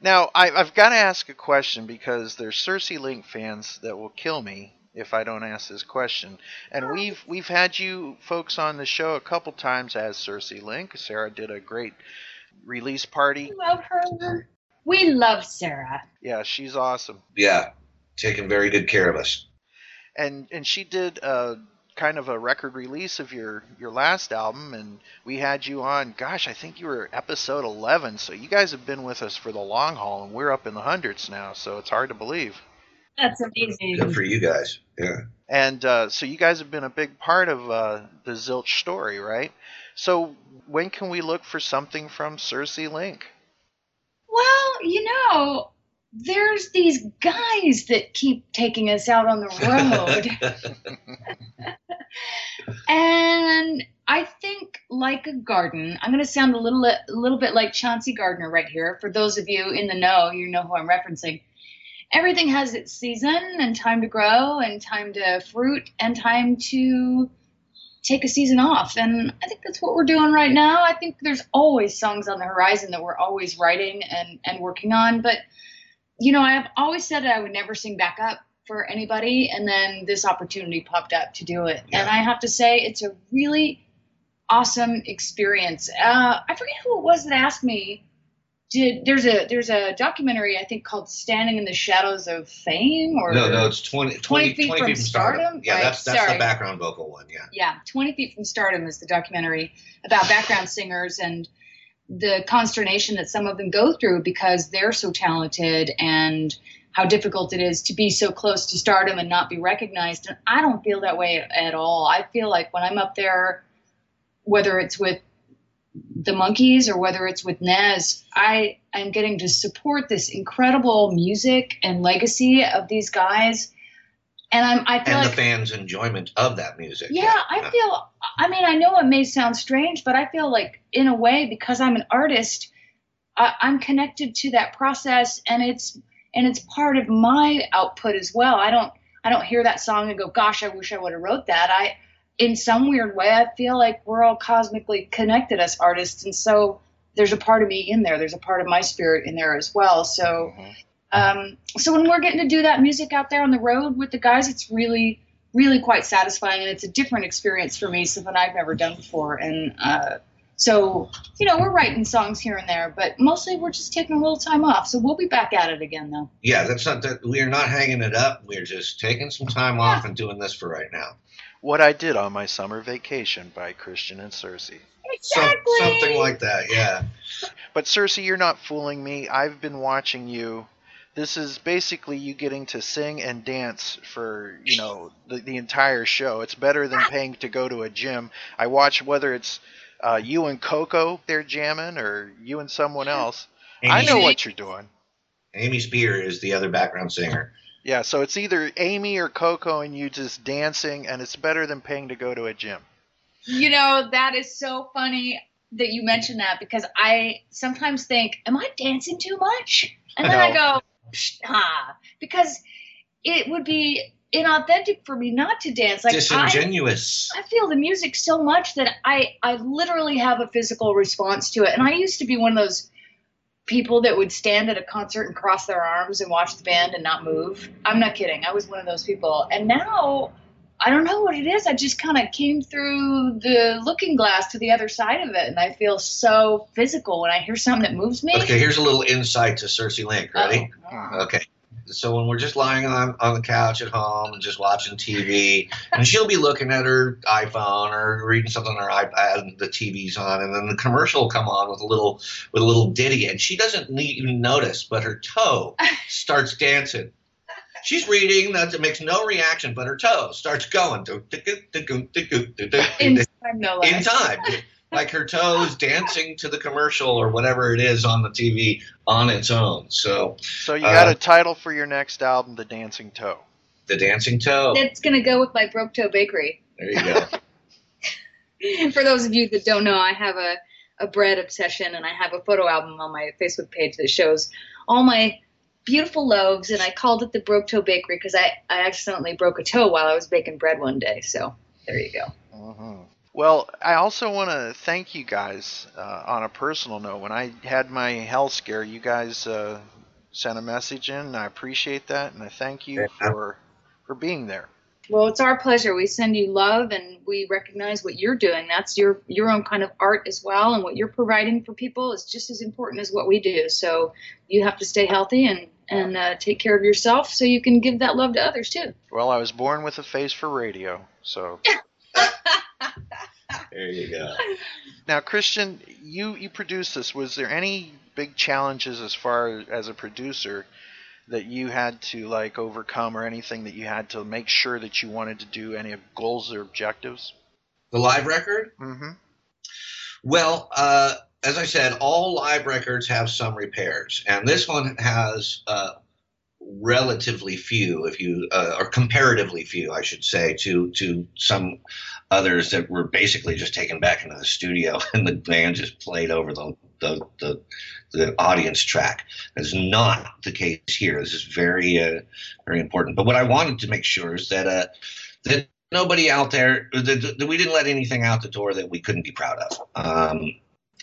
Now, I, I've got to ask a question because there's Circe Link fans that will kill me if I don't ask this question. And we've we've had you folks on the show a couple times as Circe Link. Sarah did a great release party. We love her. We love Sarah. Yeah, she's awesome. Yeah, taking very good care of us. And and she did a kind of a record release of your your last album and we had you on gosh i think you were episode 11 so you guys have been with us for the long haul and we're up in the hundreds now so it's hard to believe That's amazing. Good for you guys. Yeah. And uh, so you guys have been a big part of uh, the Zilch story, right? So when can we look for something from Circe Link? Well, you know, there's these guys that keep taking us out on the road. and I think like a garden, I'm going to sound a little a little bit like Chauncey Gardiner right here. For those of you in the know, you know who I'm referencing. Everything has its season and time to grow and time to fruit and time to take a season off. And I think that's what we're doing right now. I think there's always songs on the horizon that we're always writing and, and working on. But, you know, I've always said that I would never sing back up for anybody. And then this opportunity popped up to do it. And I have to say, it's a really awesome experience. Uh, I forget who it was that asked me. Did there's a there's a documentary I think called "Standing in the Shadows of Fame" or No, no, it's 20, 20, 20 feet from stardom? Yeah, Right, that's that's sorry. the background vocal one. Yeah. yeah, 20 Feet from Stardom is the documentary about background singers and the consternation that some of them go through because they're so talented and how difficult it is to be so close to stardom and not be recognized. And I don't feel that way at all. I feel like when I'm up there, whether it's with the Monkees or whether it's with Nez, I am getting to support this incredible music and legacy of these guys. And I'm, I feel And like the fans' enjoyment of that music. yeah, I feel. I mean, I know it may sound strange, but I feel like, in a way, because I'm an artist, I, I'm connected to that process, and it's and it's part of my output as well. I don't I don't hear that song and go, "Gosh, I wish I would have wrote that." I, in some weird way, I feel like we're all cosmically connected as artists, and so there's a part of me in there. There's a part of my spirit in there as well. So. Mm-hmm. Um, so when we're getting to do that music out there on the road with the guys, it's really, really quite satisfying, and it's a different experience for me, something I've never done before. And uh, so, you know, we're writing songs here and there, but mostly we're just taking a little time off. So we'll be back at it again, though. Yeah, that's not that we are not hanging it up. We're just taking some time off and doing this for right now. What I Did on My Summer Vacation by Christian and Circe. Some, something like that. Yeah. But Circe, you're not fooling me. I've been watching you. This is basically you getting to sing and dance for you know the, the entire show. It's better than paying to go to a gym. I watch whether it's uh, you and Coco they're jamming or you and someone else. I Amy- know what you're doing. Amy Spear is the other background singer. Yeah, so it's either Amy or Coco and you just dancing, and it's better than paying to go to a gym. You know, that is so funny that you mentioned that because I sometimes think, am I dancing too much? And then I go, "Psh, nah, because it would be inauthentic for me not to dance. Like I, Disingenuous. I feel the music so much that I I literally have a physical response to it. And I used to be one of those people that would stand at a concert and cross their arms and watch the band and not move. I'm not kidding. I was one of those people. And now I don't know what it is. I just kind of came through the looking glass to the other side of it and I feel so physical when I hear something that moves me. Okay, here's a little insight to Circe Link. Oh, Ready? Oh, Okay. So when we're just lying on, on the couch at home and just watching TV, and she'll be looking at her iPhone or reading something on her iPad, and the TV's on, and then the commercial will come on with a little with a little ditty, and she doesn't even notice, but her toe starts dancing. She's reading, that it makes no reaction, but her toe starts going. In time, no in time. Like her toes dancing to the commercial or whatever it is on the TV on its own. So So you Uh, got a title for your next album, The Dancing Toe. the dancing toe. That's going to go with my Broke Toe Bakery. There you go. For those of you that don't know, I have a, a bread obsession and I have a photo album on my Facebook page that shows all my beautiful loaves and I called it the Broke Toe Bakery because I, I accidentally broke a toe while I was baking bread one day. So there you go. Mhm. Well, I also want to thank you guys uh, on a personal note. When I had my health scare, you guys uh, sent a message in, and I appreciate that, and I thank you for for being there. Well, it's our pleasure. We send you love and we recognize what you're doing. That's your your own kind of art as well and what you're providing for people is just as important as what we do. So you have to stay healthy and and uh, take care of yourself so you can give that love to others too. Well, I was born with a face for radio, so There you go. now Christian, you you produced this. Was there any big challenges as far as a producer that you had to like overcome, or anything that you had to make sure that you wanted to do any goals or objectives? The live record? Mm-hmm. Well, uh, as I said, all live records have some repairs, and this one has uh, relatively few, if you uh, or comparatively few, I should say, to to some others that were basically just taken back into the studio and the band just played over the the the, the audience track. That's not the case here. This is very uh, very important. But what I wanted to make sure is that uh, that nobody out there. that, th- We didn't let anything out the door that we couldn't be proud of. Um,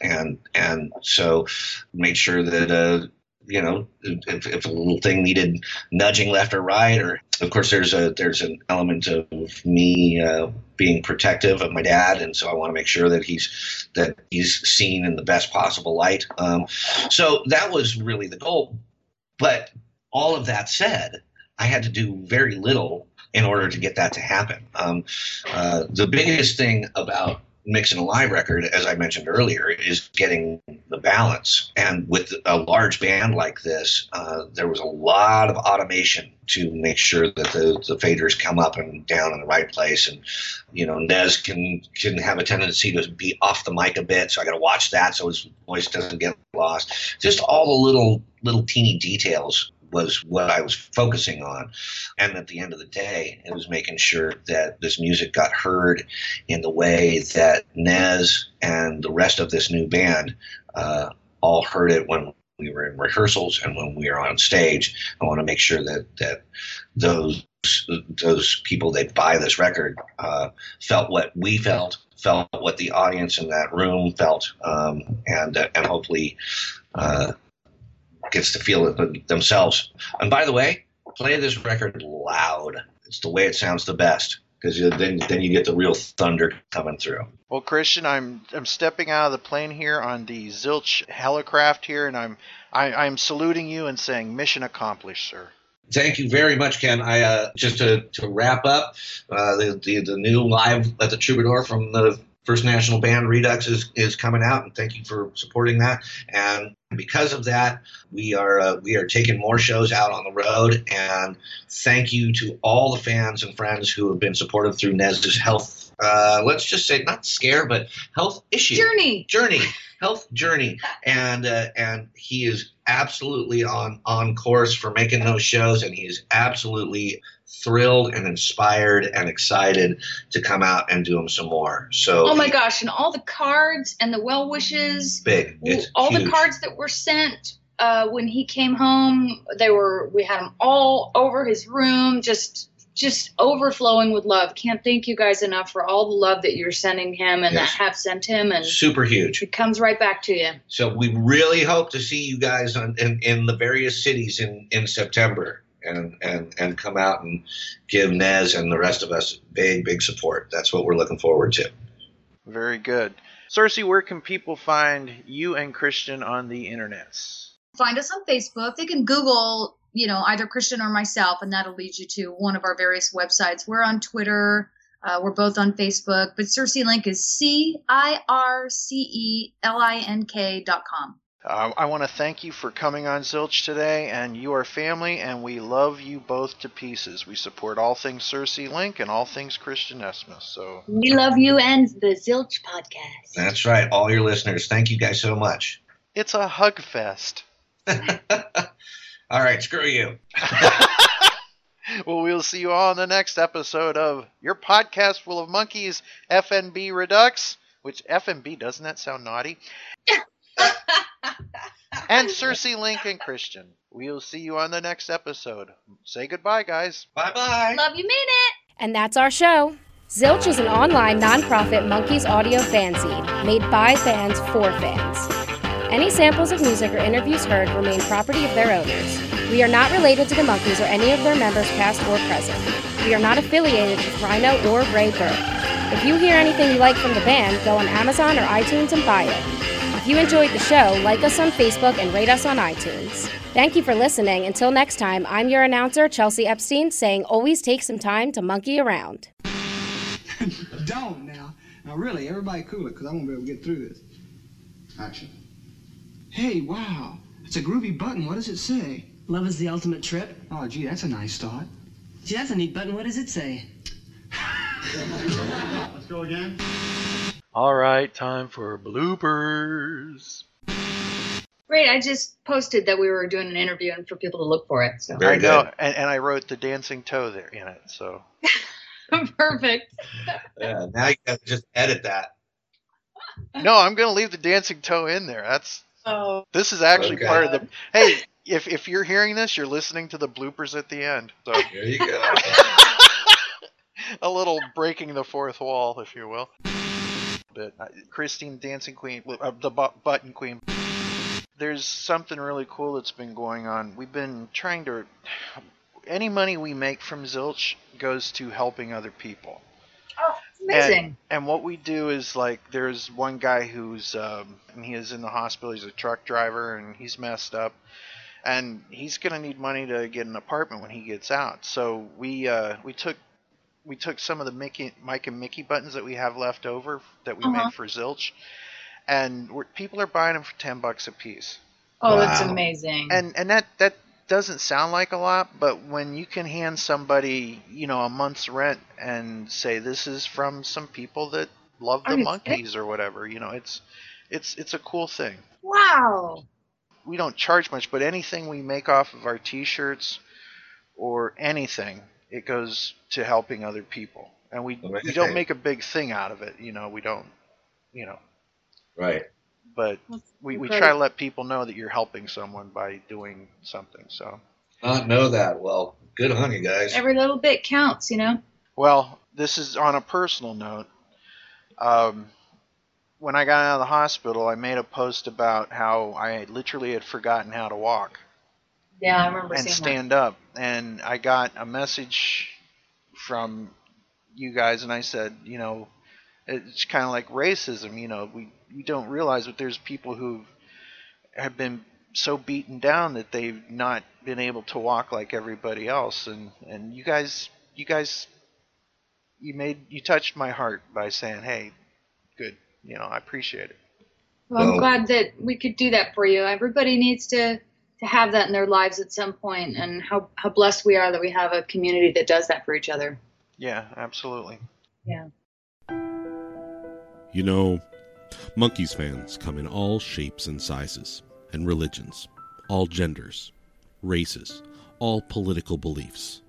and and so made sure that uh, you know if, if a little thing needed nudging left or right, or of course there's a there's an element of me uh, being protective of my dad, and so I want to make sure that he's that he's seen in the best possible light. Um, so that was really the goal. But all of that said, I had to do very little in order to get that to happen. Um, uh, the biggest thing about mixing a live record, as I mentioned earlier, is getting the balance. And with a large band like this, uh, there was a lot of automation to make sure that the, the faders come up and down in the right place. And you know, Nez can can have a tendency to be off the mic a bit, so I got to watch that so his voice doesn't get lost. Just all the little little teeny details was what I was focusing on. And at the end of the day, it was making sure that this music got heard in the way that Nez and the rest of this new band uh, all heard it when we were in rehearsals and when we were on stage. I want to make sure that that those those people that buy this record uh, felt what we felt, felt what the audience in that room felt, um, and uh, and hopefully uh, gets to feel it themselves. And by the way, play this record loud. It's the way it sounds the best because then then you get the real thunder coming through. Well, Christian, I'm I'm stepping out of the plane here on the Zilch helicraft here, and I'm I, I'm saluting you and saying mission accomplished, sir. Thank you very much, Ken. I uh, just to, to wrap up uh, the, the the new live at the Troubadour from the First National Band Redux is, is coming out, and thank you for supporting that. And because of that, we are uh, we are taking more shows out on the road. And thank you to all the fans and friends who have been supportive through Nez's health. Uh, let's just say not scare, but health issue Journey. journey, health journey, and uh, and he is absolutely on on course for making those shows, and he is absolutely thrilled and inspired and excited to come out and do them some more. So Oh my gosh, and all the cards and the well wishes, big, it's all the cards that were sent uh, when he came home, they were we had them all over his room, just just overflowing with love. Can't thank you guys enough for all the love that you're sending him and Yes. that have sent him, and super huge. it comes right back to you. So we really hope to see you guys on, in, in the various cities in, in September and, and, and come out and give Nez and the rest of us big, big support. That's what we're looking forward to. Very good. Circe, where can people find you and Christian on the internets? find us on Facebook. They can Google, you know, either Christian or myself, and that'll lead you to one of our various websites. We're on Twitter. Uh, we're both on Facebook, but Circe Link is C I R C E L I N K dot com. Uh, I want to thank you for coming on Zilch today, and you are family, and we love you both to pieces. We support all things Circe Link and all things Christian Nesmith. So We love you and the Zilch podcast. That's right. All your listeners, thank you guys so much. it's a hug fest. All right, screw you. well, we'll see you all in the next episode of your podcast full of Monkees, FNB Redux. Which FNB doesn't that sound naughty? and Circe Link and Christian. We'll see you on the next episode. Say goodbye, guys. Bye bye. Love you, mean it. And that's our show. Zilch is an online nonprofit Monkees audio fanzine made by fans for fans. Any samples of music or interviews heard remain property of their owners. We are not related to the Monkees or any of their members, past or present. We are not affiliated with Rhino or Ray. If you hear anything you like from the band, go on Amazon or iTunes and buy it. If you enjoyed the show, like us on Facebook and rate us on iTunes. Thank you for listening. Until next time, I'm your announcer, Chelsea Epstein, saying always take some time to monkey around. Don't now. Now, really, everybody cool it, because I won't be able to get through this. Action. Hey, wow. It's a groovy button. What does it say? Love is the ultimate trip. Oh, gee, that's a nice thought. Gee, that's a neat button. What does it say? Let's go again. All right, time for bloopers. Great. I just posted that we were doing an interview and for people to look for it. So Very I know, good. and, and I wrote the dancing toe there in it. So perfect. Yeah, now you got to just edit that. no, I'm gonna leave the dancing toe in there. That's Oh. this is actually Okay. part of the. Hey, if if you're hearing this, you're listening to the bloopers at the end. So There you go. a little breaking the fourth wall, if you will. But uh, Christine, Dancing Queen, uh, the bu- Button Queen. There's something really cool that's been going on. We've been trying to. Any money we make from Zilch goes to helping other people. Amazing. And, and what we do is like, there's one guy who's, um, and he is in the hospital. He's a truck driver, and he's messed up, and he's gonna need money to get an apartment when he gets out. So we uh, we took we took some of the Mickey, Mike and Mickey buttons that we have left over that we Uh-huh. made for Zilch, and we're, people are buying them for ten bucks a piece. oh, that's amazing. And and that that doesn't sound like a lot, but when you can hand somebody, you know, a month's rent and say this is from some people that love the Monkees or whatever, you know, it's it's it's a cool thing. wow. We don't charge much, but anything we make off of our t-shirts or anything, it goes to helping other people. And we we don't make a big thing out of it, you know, we don't, you know, Right. But we, we try to let people know that you're helping someone by doing something. So Not know that. Well, good on you guys. Every little bit counts, you know. Well, this is on a personal note. Um, when I got out of the hospital, I made a post about how I literally had forgotten how to walk Yeah, I remember and seeing stand up. And I got a message from you guys, and I said, you know, it's kind of like racism. You know, we we don't realize that there's people who have been so beaten down that they've not been able to walk like everybody else. And and you guys, you guys, you made you touched my heart by saying, hey, good. You know, I appreciate it. Well, I'm Well- glad that we could do that for you. Everybody needs to to have that in their lives at some point, and how how blessed we are that we have a community that does that for each other. Yeah, absolutely. Yeah. You know, Monkees fans come in all shapes and sizes, and religions, all genders, races, all political beliefs,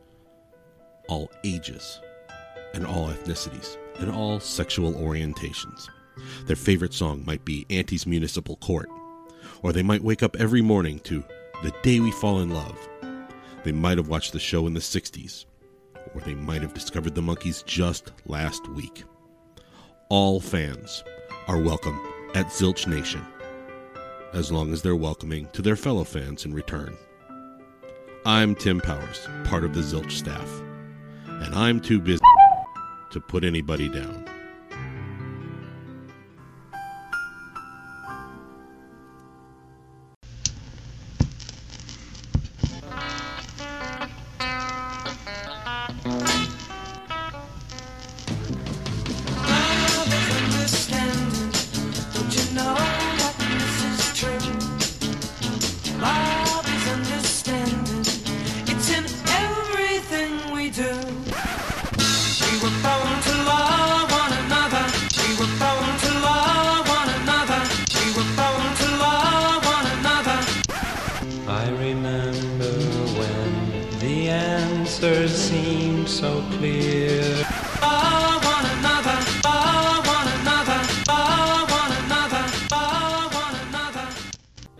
all ages, and all ethnicities, and all sexual orientations. Their favorite song might be Auntie's Municipal Court, or they might wake up every morning to The Day We Fall in Love. They might have watched the show in the 60s, or they might have discovered the Monkees just last week. All fans are welcome at Zilch Nation, as long as they're welcoming to their fellow fans in return. I'm Tim Powers, part of the Zilch staff, and I'm too busy to put anybody down.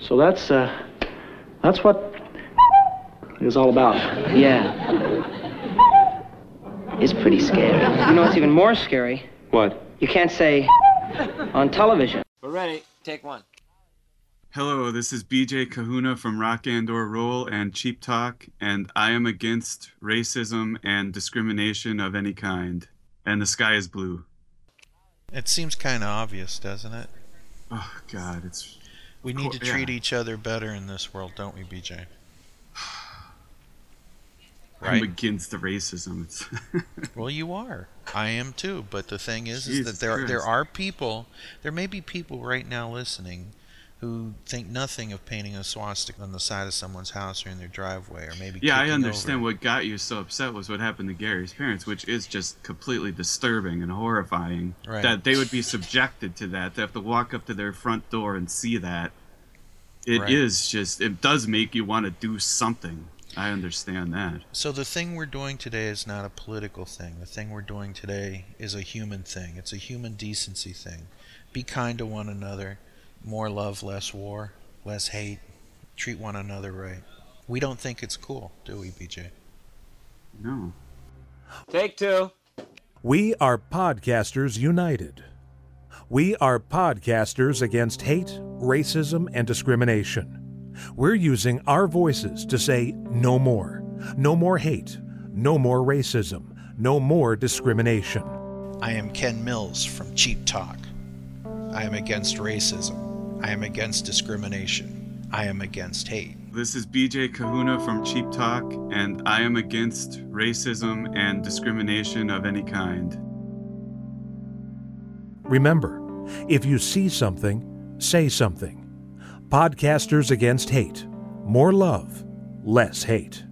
So that's uh, that's what it's all about. Yeah. It's pretty scary. You know what's even more scary? What? You can't say on television. We're ready. Take one. Hello, this is BJ Kahuna from Rock and or Roll and Cheap Talk, and I am against racism and discrimination of any kind. And the sky is blue. It seems kind of obvious, doesn't it? Oh God, it's. We need to Co- yeah. treat each other better in this world, don't we, BJ? I'm Right. against the racism. Well, you are. I am too. But the thing is, is that there there are people. There may be people right now listening who think nothing of painting a swastika on the side of someone's house or in their driveway, or maybe yeah, I understand over. what got you so upset was what happened to Gary's parents, which is just completely disturbing and horrifying. Right. That they would be subjected to that. They have to walk up to their front door and see that. It is Right. just. It does make you want to do something. I understand that. So the thing we're doing today is not a political thing. The thing we're doing today is a human thing. It's a human decency thing. Be kind to one another. More love, less war, less hate. Treat one another right. We don't think it's cool, do we, BJ? No. Take two. We are Podcasters United. We are podcasters against hate, racism, and discrimination. We're using our voices to say no more. No more hate. No more racism. No more discrimination. I am Ken Mills from Cheap Talk. I am against racism. I am against discrimination. I am against hate. This is BJ Kahuna from Cheap Talk, and I am against racism and discrimination of any kind. Remember, if you see something, say something. Podcasters Against Hate. More love, less hate.